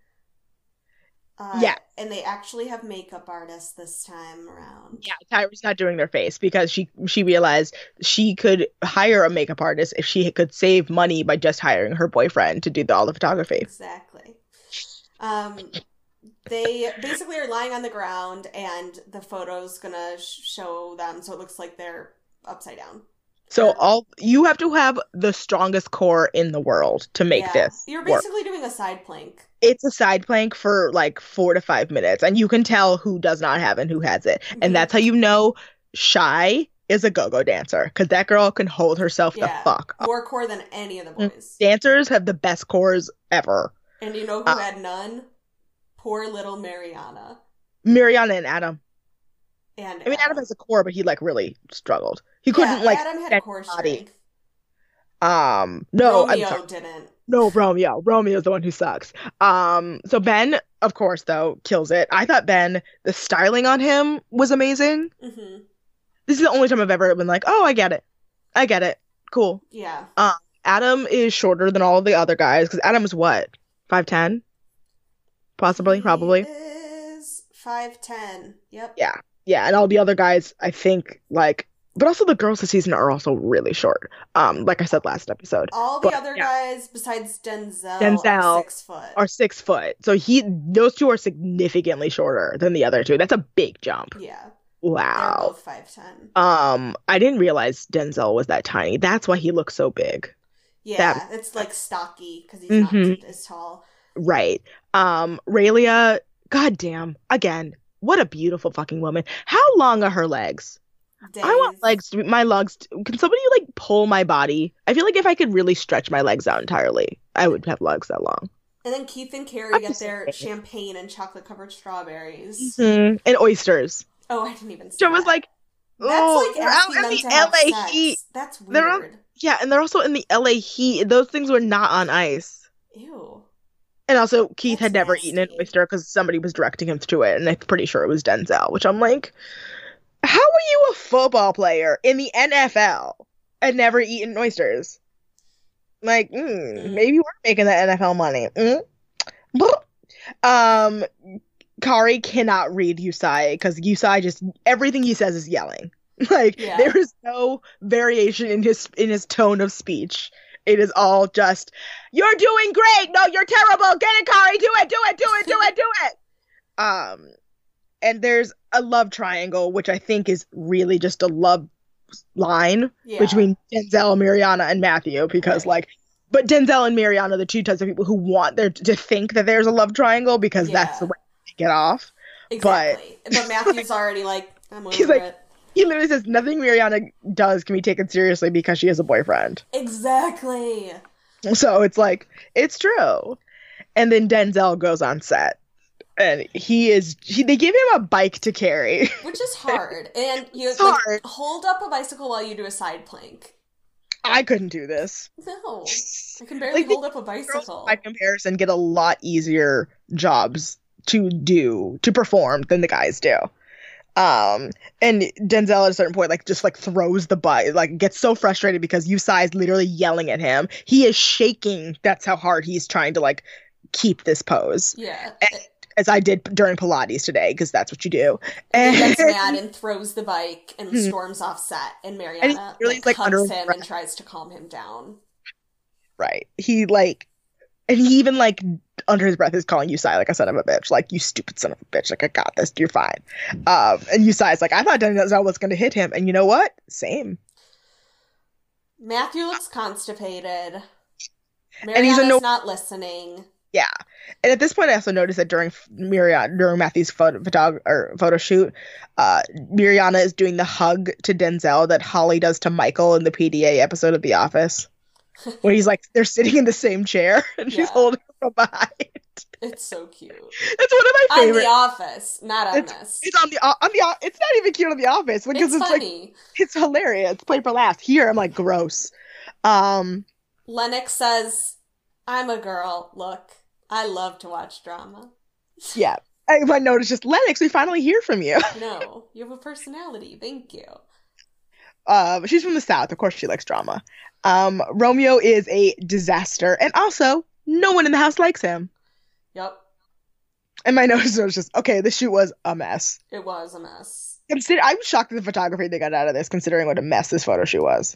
Uh, Yeah. And they actually have makeup artists this time around. Yeah, Tyra's not doing their face because she she realized she could hire a makeup artist if she could save money by just hiring her boyfriend to do the, all the photography. Exactly. Um, they basically are lying on the ground, and the photo's gonna sh- show them, so it looks like they're upside down. So all you have to have the strongest core in the world to make Yeah. this You're work. basically doing a side plank. It's a side plank for like four to five minutes, and you can tell who does not have and who has it, Mhm. and that's how you know Shei is a go-go dancer because that girl can hold herself Yeah. the fuck. up. More core than any of the Mm. boys. Dancers have the best cores ever. And you know who Uh, had none? Poor little Mariana. Mariana and Adam. And I mean, Adam has a core, but he like really struggled. He couldn't Yeah, like Adam had core body. strength. Um, no, I'm Romeo didn't. No, Romeo. Romeo's the one who sucks. Um, so Ben, of course, though, kills it. I thought Ben, the styling on him was amazing. hmm This is the only time I've ever been like, oh, I get it. I get it. Cool. Yeah. Um, Adam is shorter than all the other guys because Adam is what five ten, possibly, probably. Is 5'10. Yep. Yeah, yeah, and all the other guys, I think, like, but also the girls this season are also really short. Um, like I said last episode, All the But, other yeah. guys besides Denzel, Denzel are six foot. are six foot. So he, those two are significantly shorter than the other two. That's a big jump. yeah. Wow. 5'10. Um, I didn't realize Denzel was that tiny. That's why he looks so big. Yeah, it's like stocky because he's Mhm. not as tall. Right. Um, Raelia, goddamn, again, what a beautiful fucking woman. How long are her legs? I want legs to be, my legs. To, can somebody like pull my body? I feel like if I could really stretch my legs out entirely, I would have legs that long. And then Keith and Kari I'm get their champagne and chocolate covered strawberries. Mhm. And oysters. Oh, I didn't even Joe was like, That's oh, like they're out in the LA heat. That's They're on- weird. Yeah, and they're also in the LA heat. Those things were not on ice. Ew. And also, Keith had That's never eaten an oyster because somebody was directing him to it, and I'm pretty sure it was Denzel. Which I'm like, how are you a football player in the NFL and never eaten oysters? Like, mm, Mm. maybe we're making that NFL money. Mm. Um, Kari cannot read Yu Tsai because Yu Tsai just everything he says is yelling. Like Yeah. there is no variation in his in his tone of speech. It is all just, "You're doing great. No, you're terrible. Get it, Kari. Do it. Do it. Do it. Do it. Do it." Um, and there's a love triangle, which I think is really just a love line Yeah. between Denzel, Mariana, and Matthew because Right. like but Denzel and Mariana are the two types of people who want there to think that there's a love triangle because that's the way they get off. exactly. But, Matthew's already like, I'm over He's like- it. He literally says nothing Mariana does can be taken seriously because she has a boyfriend. Exactly. So it's like it's true. And then Denzel goes on set. And he is he, they give him a bike to carry. Which is hard. And you like, hard. hold up a bicycle while you do a side plank. I couldn't do this. No. I can barely Like, hold up a bicycle. by comparison get a lot easier jobs to do to perform than the guys do. Um, and Denzel at a certain point, like, just like throws the butt, like, gets so frustrated because Yu Tsai is literally yelling at him. He is shaking. That's how hard he's trying to like keep this pose, Yeah. As I did during Pilates today, because that's what you do. And he And gets mad and throws the bike and Hmm. storms off set. And Mariana really like, like, hugs him breath. and tries to calm him down. right, he like, and he even like under his breath is calling Yu Tsai like a son of a bitch, like you stupid son of a bitch, like I got this, you're fine. Um, and Yu Tsai is like, I thought Denzel was going to hit him, and you know what? Same. Matthew looks constipated. And he's a Mariana's no- not listening. Yeah. And at this point, I also noticed that during Miriam, during Matthew's photo, photog- or photo shoot, uh, Miriana is doing the hug to Denzel that Holly does to Michael in the PDA episode of The Office, where he's like, they're sitting in the same chair and she's holding him from behind. It's so cute. It's one of my favorite. On. The Office, not on this. It's on the on the. It's not even cute on The Office because It's it's, like it's hilarious. It's played for laughs. Here, I'm like gross. Um, Lenox says, I'm a girl. Look, I love to watch drama. yeah. I, I noticed just Lenox. We finally hear from you. No, you have a personality. Thank you. Uh, she's from the South. Of course, she likes drama. Um, Romeo is a disaster, and also no one in the house likes him. Yep, And my notice was just okay. The shoot was a mess. it was a mess. Consider, I'm shocked at the photography they got out of this, considering what a mess this photo shoot was.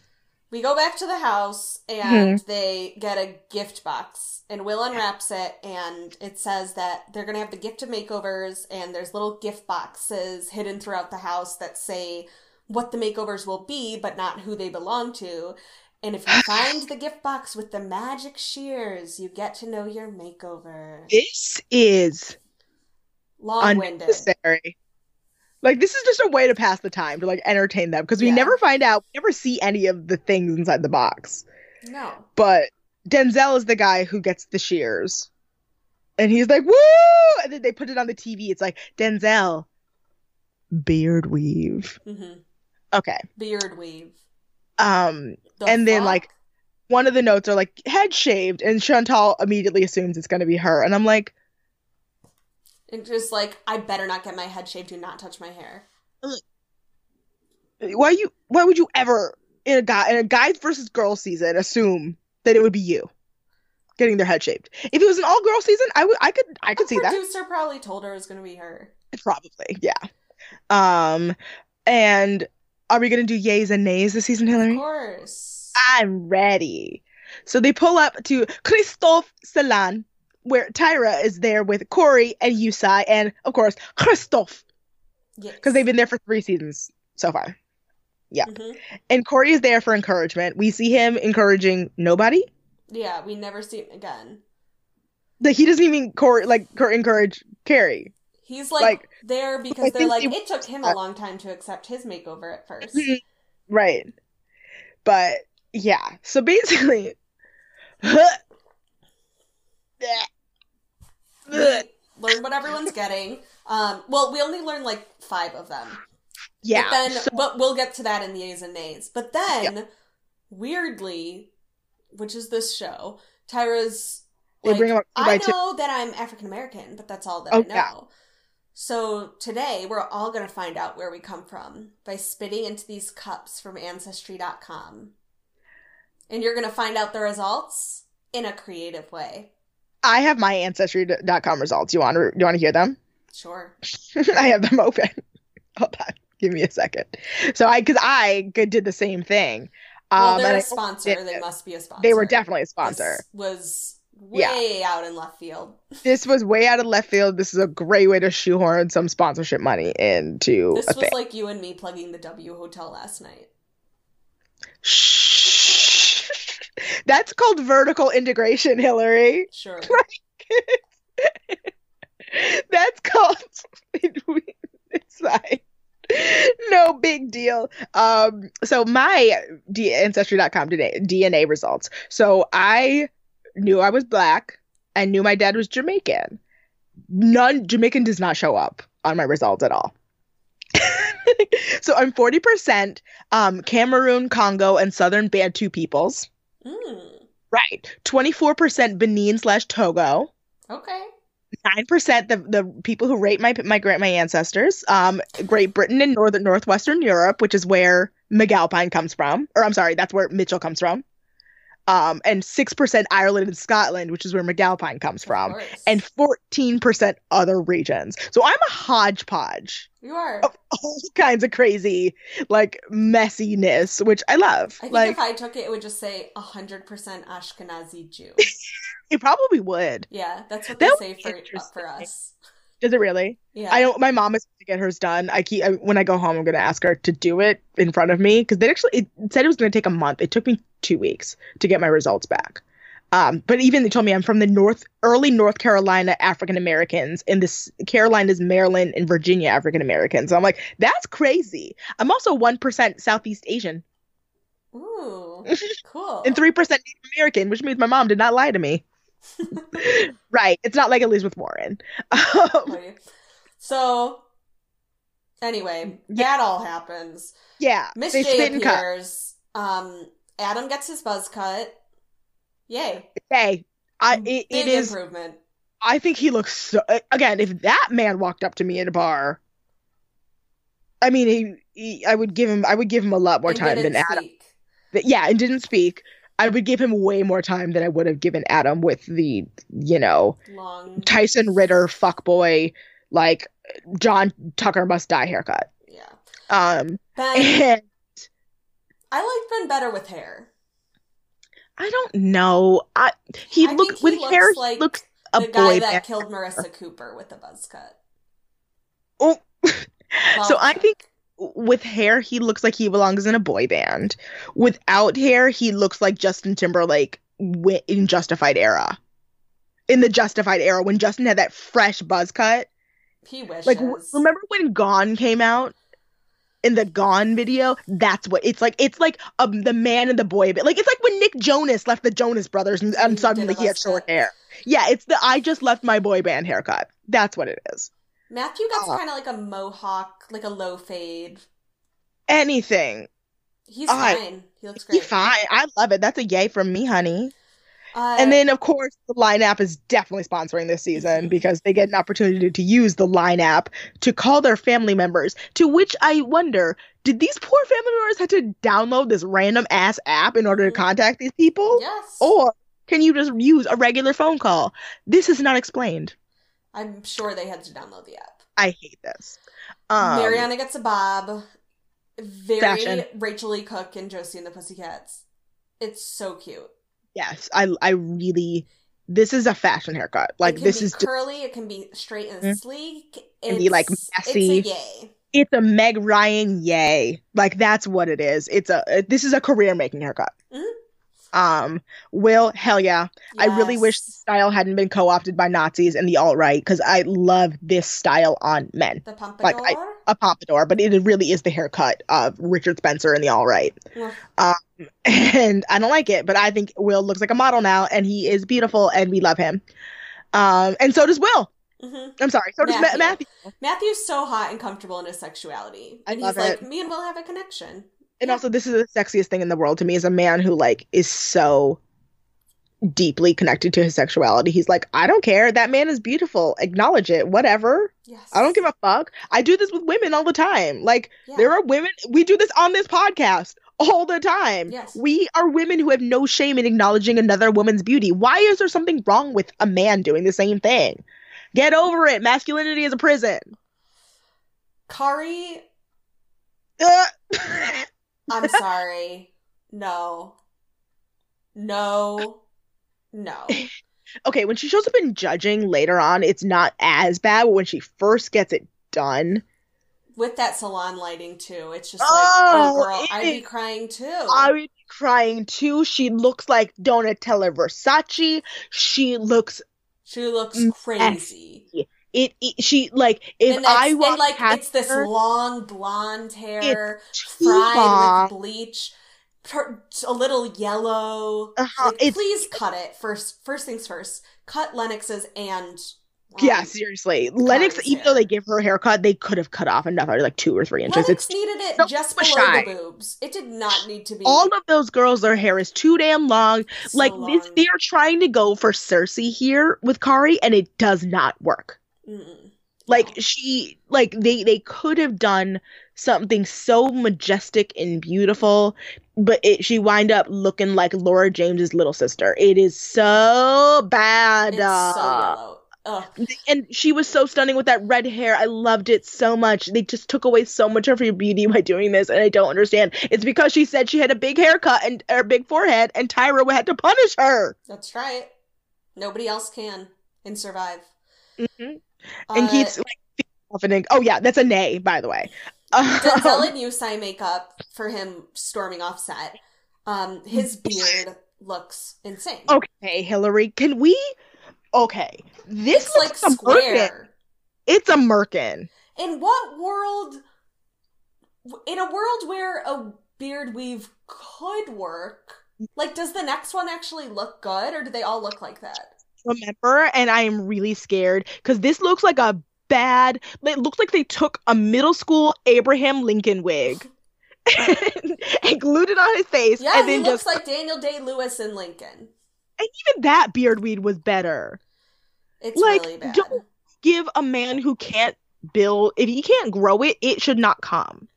We go back to the house and hmm. they get a gift box, and Will unwraps it, and it says that they're gonna have the gift of makeovers, and there's little gift boxes hidden throughout the house that say what the makeovers will be, but not who they belong to. And if you find the gift box with the magic shears, you get to know your makeover. This is Long winded. unnecessary. Like this is just a way to pass the time to like entertain them because we Yeah. never find out, we never see any of the things inside the box. No. But Denzel is the guy who gets the shears. And he's like, woo! And then they put it on the TV. It's like, Denzel, beard weave. Mm-hmm. Okay. Beard weave. Um, The And then, like, one of the notes are like, head shaved. And Chantal immediately assumes it's going to be her. And I'm like, And just like, I better not get my head shaved. Do not touch my hair. why you, why would you ever, in a guy, in a guys versus girls season, assume that it would be you getting their head shaved. If it was an all girl season, I would I could I could A see that. producer probably told her it was going to be her. Probably, yeah. Um, and are we gonna do yays and nays this season, Hillary? Of course. I'm ready. So they pull up to Christophe Salon, where Tyra is there with Corey and Yu Tsai, and of course Christophe, Yes. because they've been there for three seasons so far. yeah. Mhm. And Corey is there for encouragement. We see him encouraging nobody. Yeah, we never see him again. Like he doesn't even Corey like encourage Kari. He's like, Like, there I because they're like, it took him a long time to accept his makeover at first. Right. But yeah. So basically we learn what everyone's getting. Um, well, we only learn like five of them. yeah. But then, so- but we'll get to that in the A's and Nays. But then, weirdly, which is this show, Tyra's They like, bring up I by two. know that I'm African American, but that's all that Oh, I know. yeah. So today, we're all going to find out where we come from by spitting into these cups from Ancestry.com. And you're going to find out the results in a creative way. I have my ancestry.com results. You want to you want to hear them? Sure. I have them open. Hold on. Give me a second. So I cuz I did the same thing. Well, Um, they're and a sponsor. They must be a sponsor. They were definitely a sponsor. This was Yeah. way out in left field. This was way out of left field. This is a great way to shoehorn some sponsorship money into This was thing. like you and me plugging the W Hotel last night. Shh. That's called vertical integration, Hillary. Sure. That's called it's fine. No big deal. Um, so my D- ancestry.com today DNA results. So I knew I was black. I knew my dad was Jamaican. None Jamaican does not show up on my results at all. so I'm 40% um, Cameroon, Congo, and Southern Bantu peoples. Mm, Right. 24% Benin slash Togo. okay. Nine percent the the people who rate my my my ancestors. Um, Great Britain and northern northwestern Europe, which is where McAlpine comes from, or I'm sorry, that's where Mitchell comes from. Um, and six percent Ireland and Scotland, which is where McAlpine comes from, and fourteen percent other regions. So I'm a hodgepodge you are. of all kinds of crazy like messiness, which I love. I think like if I took it, it would just say 100% Ashkenazi Jew. it probably would. Yeah, that's what That they say for, uh, for us. Does it really? Yeah. I don't. My mom is to get hers done. I keep I, when I go home. I'm gonna ask her to do it in front of me because they actually it said it was gonna take a month. It took me two weeks to get my results back. Um, but even they told me I'm from the North, early North Carolina African Americans, and this Carolinas, Maryland, and Virginia African Americans. So I'm like, that's crazy. I'm also one percent Southeast Asian Ooh, cool. and three percent Native American, which means my mom did not lie to me. right? It's not like Elizabeth Warren. Um, So, anyway, that all happens. yeah, Miss J appears. Um, Adam gets his buzz cut. Yay! Yay. I it, it is. improvement. I think he looks so. Again, if that man walked up to me in a bar, I mean, he, he I would give him. I would give him a lot more And time than Adam. speak. But yeah, and didn't speak. I would give him way more time than I would have given Adam with the, you know, Long. Tyson Ritter fuckboy, like John Tucker must die haircut. Yeah. Um, Ben. and I like Ben better with hair. I don't know. I he I look with hair. like he looks a the boy guy that band. killed Marissa Cooper with a buzz cut. Oh. so I think with hair he looks like he belongs in a boy band. Without hair he looks like Justin Timberlake in Justified era. In the Justified era when Justin had that fresh buzz cut. he wishes. Like remember when Gone came out? In the Gone video, that's what it's like. It's like um, the man and the boy bit. Like it's like when Nick Jonas left the Jonas Brothers and, and suddenly he had short hair. Yeah, it's the I just left my boy band haircut. That's what it is. Matthew got Uh, kind of like a mohawk, like a low fade. Anything. He's I- fine. He looks great. He's fine. I love it. That's a yay from me, honey. Uh, And then, of course, the Line app is definitely sponsoring this season because they get an opportunity to use the Line app to call their family members. To which I wonder, did these poor family members have to download this random ass app in order to Mhm. contact these people? Yes. Or can you just use a regular phone call? This is not explained. I'm sure they had to download the app. I hate this. Um, Mariana gets a bob. Very Fashion. Rachael Leigh Cook and Josie and the Pussycats. It's so cute. Yes, I I really this is a fashion haircut. Like this is just, curly. It can be straight and Mhm. sleek. It can be, like, messy. It's a yay. it's a Meg Ryan yay. Like that's what it is. It's a this is a career making haircut. Mhm. Um, Will, hell yeah. I really wish the style hadn't been co opted by Nazis and the alt right because I love this style on men. the pompadour. like, I- A pompadour, but it really is the haircut of Richard Spencer and the alt right. Um, and I don't like it, but I think Will looks like a model now, and he is beautiful, and we love him. Um, and so does Will. Mhm. I'm sorry, so does Ma- Matthew. Matthew. Matthew's so hot and comfortable in his sexuality, I and love he's like, me and Will have a connection. And Yeah. also, this is the sexiest thing in the world to me is a man who like is so deeply connected to his sexuality. He's like, I don't care. That man is beautiful. Acknowledge it. Whatever. Yes. I don't give a fuck. I do this with women all the time. Like, Yeah. there are women, we do this on this podcast all the time. Yes. We are women who have no shame in acknowledging another woman's beauty. Why is there something wrong with a man doing the same thing? Get over it. Masculinity is a prison. Kari, Ugh. I'm sorry. No. No. No. okay, when she shows up in judging later on, it's not as bad. But when she first gets it done, With that salon lighting too, it's just like, Oh, oh, girl, it I'd be crying too. I would be crying too. She looks like Donatella Versace. She looks she looks Mm, crazy. It. it she like if and, I walk and like it's this her, long blonde hair fried long. with bleach, per- a little yellow. Uh-huh, Like, please cut it first. First things first. Cut Lenox's and Yeah, um, seriously. Lenox, even though they give her a haircut, they could have cut off another like two or three inches. Lenox It's needed it so just below shy. the boobs. It did not need to be all of those girls, their hair is too damn long. so like this, they are trying to go for Cersei here with Kari, and it does not work. Mm-mm. Like she, like they, they could have done something so majestic and beautiful, but it, she wind up looking like Laura James's little sister. It is so bad. Uh. Ugh. and she was so stunning with that red hair. I loved it so much. They just took away so much of her beauty by doing this, and I don't understand. It's because she said she had a big haircut and or big forehead, and Tyra had to punish her. That's right. Nobody else can and survive. hmm And Uh, keeps like confident. Oh yeah, that's a nay, by the way. Denzel and Yu Tsai makeup for him storming off set. Um, his beard looks insane. okay, Hillary, can we? Okay, this it's looks like a merkin. It's a merkin. In what world? In a world where a beard weave could work, like, does the next one actually look good, or do they all look like that? Remember and I am really scared because this looks like a bad it looks like they took a middle school Abraham Lincoln wig and glued it on his face Yeah, and he looks just like Daniel Day Lewis in Lincoln. and even that beard weed was better. It's Like, really bad. don't- Give a man who can't build if he can't grow it, it should not come.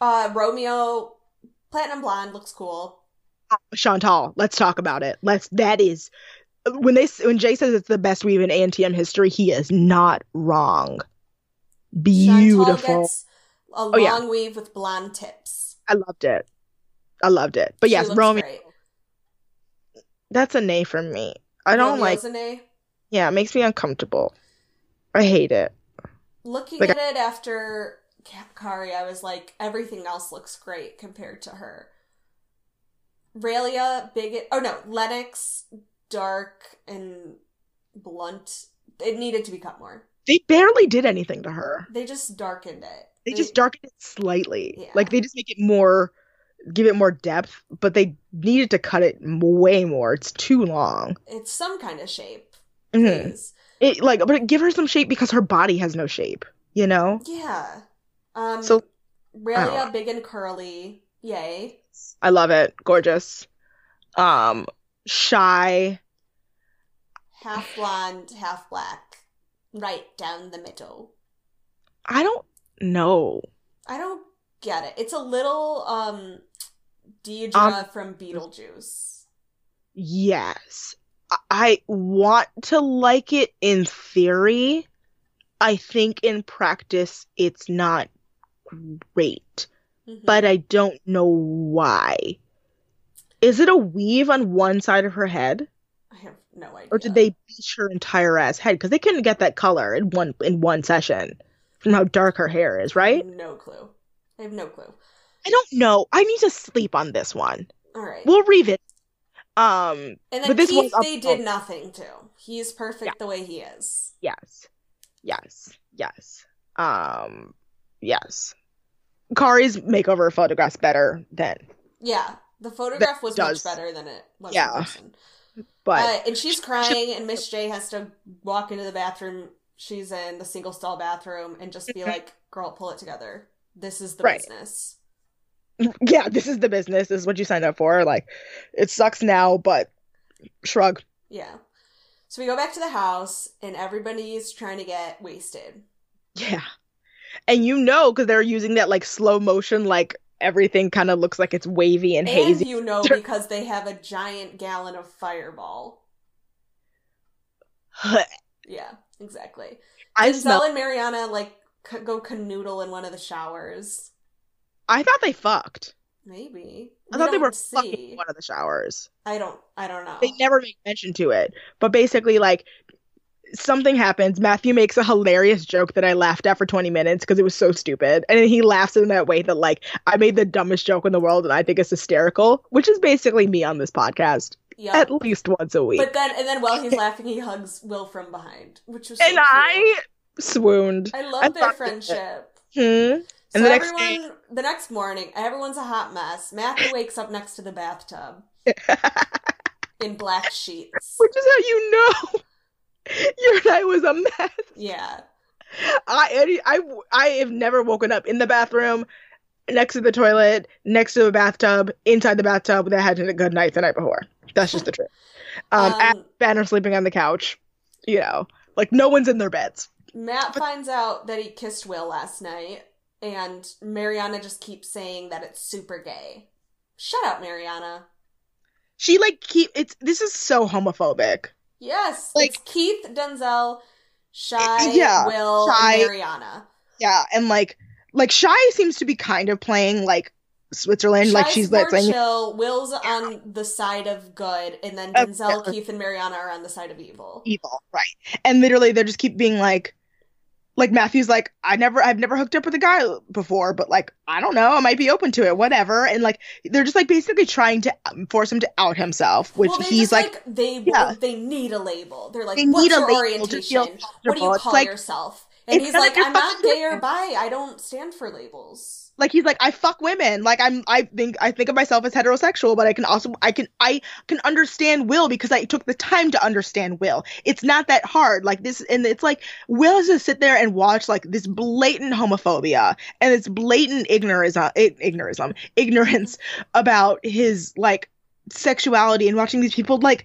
Uh, Romeo, platinum blonde looks cool. Chantal, let's talk about it. Let's that is when they when J says it's the best weave in ANTM history, he is not wrong. Beautiful. gets a Oh, yeah. long weave with blonde tips. I loved it. I loved it. But She yes, Romeo, great. that's a nay from me. I don't like. Romeo's A. Yeah, it makes me uncomfortable. I hate it. Looking Like, at it after Kari, I was like, everything else looks great compared to her. Raelia, big. Oh no, Lenox, dark and blunt. It needed to be cut more. They barely did anything to her. They just darkened it. They just darkened it slightly. Yeah. Like they just make it more, give it more depth. But they needed to cut it way more. It's too long. It's some kind of shape. Mhm. It like, but give her some shape because her body has no shape. You know. Yeah. Um. So- Raelia, big and curly. Yay. I love it. Gorgeous. Um, Shei. Half blonde, half black. Right down the middle. I don't know. I don't get it. It's a little um Deidre Um, from Beetlejuice. Yes. I- want to like it in theory. I think in practice it's not great, Mhm. but I don't know why. Is it a weave on one side of her head? I have no idea. Or did they bleach her entire ass head? Because they couldn't get that color in one in one session from how dark her hair is, right? No clue. I have no clue. I don't know. I need to sleep on this one. All right. We'll revisit. Um, and then but this Keith, they did nothing to. He's perfect Yeah. the way he is. yes, yes, yes. Um, yes. Kari's makeover photographs better than, Yeah, the photograph was does. much better than it was Yeah. in person. but Uh, and she's crying, and Miss J has to walk into the bathroom she's in, the single stall bathroom, and just be like, "Girl, pull it together. This is the Right. business." yeah, this is the business. This is what you signed up for. Like, it sucks now, but shrug. Yeah. So we go back to the house, and everybody's trying to get wasted. Yeah. And you know, because they're using that like slow motion, like everything kind of looks like it's wavy and And hazy. you know because they have a giant gallon of Fireball. Yeah, exactly. I Denzel smell. and Mariana like c- go canoodle in one of the showers. I thought they fucked. Maybe. I We thought they were don't fucking in one of the showers. I don't. I don't know. They never make mention to it. But basically, like something happens. Matthew makes a hilarious joke that I laughed at for 20 minutes because it was so stupid. And he laughs in that way that like I made the dumbest joke in the world and I think it's hysterical, which is basically me on this podcast Yep. at least once a week. But then, and then while he's laughing, he hugs Will from behind, which was so and cute. I swooned. I love I their friendship. Hmm. So And the next everyone, the next morning, everyone's a hot mess. Matthew wakes up next to the bathtub in black sheets. Which is how you know your night was a mess. Yeah, I, I, I have never woken up in the bathroom, next to the toilet, next to a bathtub, inside the bathtub that had a good night the night before. That's just the truth. Um, Um, at Banner sleeping on the couch, you know, like no one's in their beds. Matt finds out that he kissed Will last night, and Mariana just keeps saying that it's super gay. Shut up, Mariana. She like keep it's this is so homophobic. Yes, Like- it's Keith, Denzel, Shei, Yeah, Will, Shei. and Mariana. Yeah, and like like Shei seems to be kind of playing like Switzerland, like she's like saying chill. Will's on the side of good, and then Denzel, good. Keith, and Mariana are on the side of evil. evil, right? And literally, they just keep being like, like Matthew's like, I never, I've never hooked up with a guy before, but like, I don't know, I might be open to it, whatever. And like, they're just like basically trying to um, force him to out himself, which well, he's just, like, they Yeah. they need a label. They're like, They "What's your orientation? What do you call like- yourself?" And he's like, "I'm not gay or bi. I don't stand for labels." Like he's like, I fuck women, like I'm, I think, I think of myself as heterosexual, but I can also, I can, I can understand Will because I took the time to understand Will. It's not that hard, like this, and it's like Will has to sit there and watch like this blatant homophobia and this blatant ignorance, ignorism, ignorance about his like sexuality and watching these people like.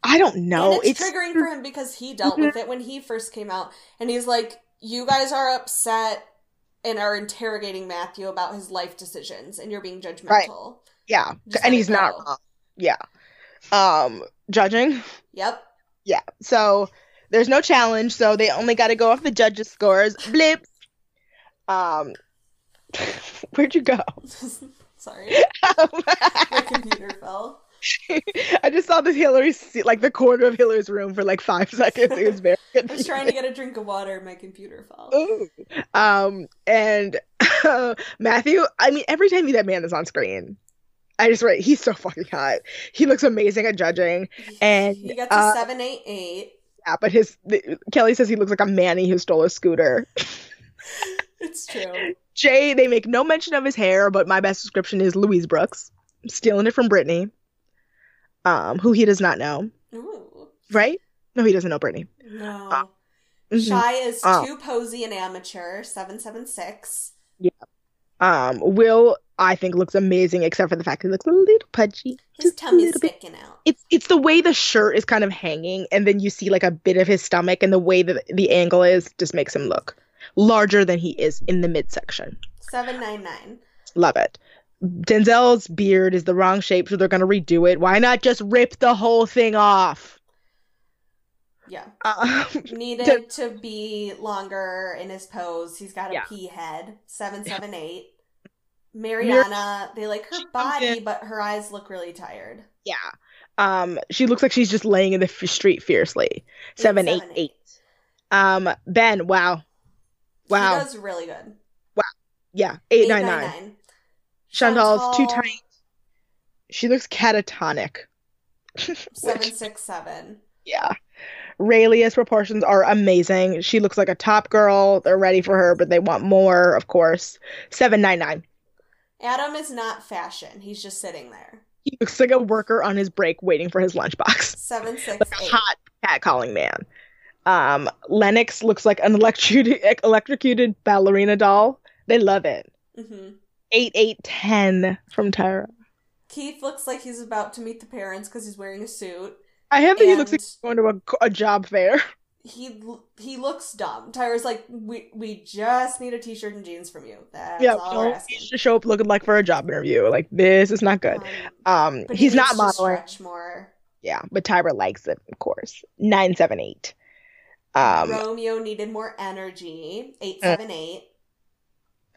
I don't know. and it's, triggering for him because he dealt with mm-hmm. it when he first came out, and he's like, "You guys are upset." And are interrogating Matthew about his life decisions, and you're being judgmental. Right. yeah, Just and he's not wrong. Yeah. Um, judging. Yep. Yeah. So there's no challenge, so they only got to go off the judges' scores. Blip. Um, where'd you go? Sorry, my computer fell. I just saw this Hillary seat, like the corner of Hillary's room for like five seconds. It was very I was trying to get a drink of water, my computer fell. Ooh. Um, and Matthew, I mean, every time that man is on screen, I just write, he's so fucking hot. He looks amazing at judging. And, he gets a uh, seven eight eight. Yeah, but his the, Kelly says he looks like a manny who stole a scooter. It's true. Jay, they make no mention of his hair, but my best description is Louise Brooks, stealing it from Brittany, um, who he does not know, Ooh. right? No, he doesn't know Brittany. No. Mhm. Shei is Oh. too posy and amateur, 776. Um, Will, I think, looks amazing, except for the fact he looks a little pudgy. His tummy's little bit. out. It's it's the way the shirt is kind of hanging, and then you see like a bit of his stomach, and the way that the angle is just makes him look larger than he is in the midsection. 799. Love it. Denzel's beard is the wrong shape, so they're gonna redo it. Why not just rip the whole thing off? Yeah. Um, Needed to be longer in his pose. He's got a Yeah. pea head. 778. Mariana, they like her body, but her eyes look really tired. yeah. Um, she looks like she's just laying in the f- street fiercely. Seven, eight, seven, eight. Um, Ben, wow, wow, He does really good. Wow, yeah, eight, nine, nine. 899. Chantal's too tight. She looks catatonic. Which- 767. Yeah. Raelia's proportions are amazing. She looks like a top girl. They're ready for her, but they want more, of course. 799. Adam is not fashion. He's just sitting there. He looks like a worker on his break waiting for his lunchbox. Like a 768. hot catcalling man. Um, Lenox looks like an electrocuted, electrocuted ballerina doll. They love it. Hmm 8810 from Tyra. Keith looks like he's about to meet the parents because he's wearing a suit. I have that he looks like he's going to a, a job fair. He he looks dumb. Tyra's like, we we just need a t-shirt and jeans from you. That's yeah, all we're don't to show up looking like for a job interview. Like, this is not good. Um, Um, he's not modeling. Stretch more. Yeah, but Tyra likes it, of course. 978. Um, Romeo needed more energy. Eight seven eight.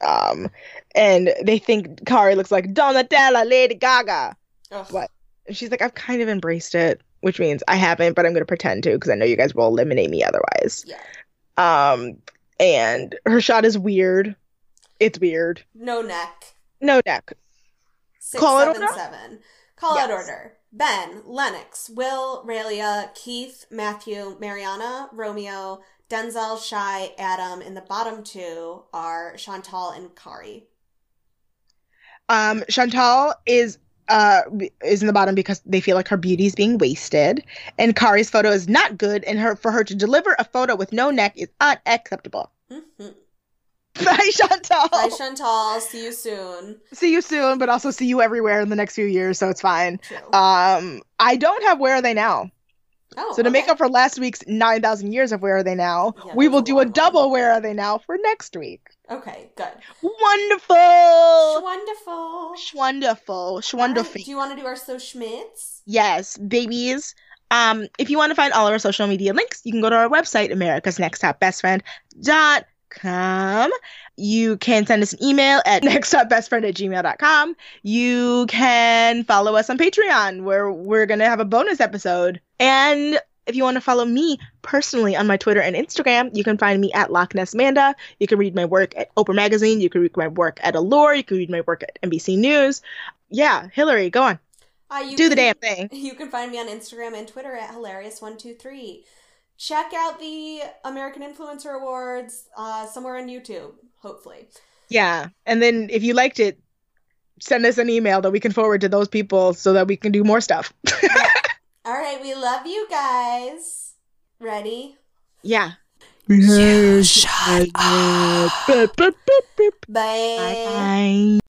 Um, and they think Kari looks like Donatella, Lady Gaga. Ugh. What? And she's like, I've kind of embraced it, which means I haven't, but I'm going to pretend to because I know you guys will eliminate me otherwise. Yeah. Um, and her shot is weird. It's weird. No neck. No neck. Six Call it order? seven. Call out Yes. order. Ben, Lenox, Will, Raelia, Keith, Matthew, Mariana, Romeo, Denzel, Shei, Adam, and the bottom two are Chantal and Kari. Um, Chantal is uh is in the bottom because they feel like her beauty is being wasted, and Kari's photo is not good, and her for her to deliver a photo with no neck is unacceptable. Mhm. Bye, Chantal. Bye, Chantal. See you soon. see you soon, but also see you everywhere in the next few years, so it's fine. True. Um, I don't have Where Are They Now? Oh, So to make up for last week's nine thousand years of Where Are They Now, Yeah, we will do a long one. double Where Are They Now for next week. Okay, good. Wonderful, Wonderful. wonderful, wonderful. Do you want to do our so schmitz? Yes, babies. Um, if you want to find all of our social media links, you can go to our website, America's Next Top Best Friend dot com. You can send us an email at nexttopbestfriend at gmail.com. You can follow us on Patreon, where we're going to have a bonus episode. And if you want to follow me personally on my Twitter and Instagram, you can find me at Loch Ness Manda. You can read my work at Oprah Magazine. You can read my work at Allure. You can read my work at NBC News. Yeah, Hillary, go on. Uh, you Do the damn thing. You can find me on Instagram and Twitter at hilarious123. Check out the American Influencer Awards uh, somewhere on YouTube, hopefully. Yeah. And then if you liked it, send us an email that we can forward to those people so that we can do more stuff. All right, we love you guys. Ready? yeah. You shut up. Bye. Bye. Bye.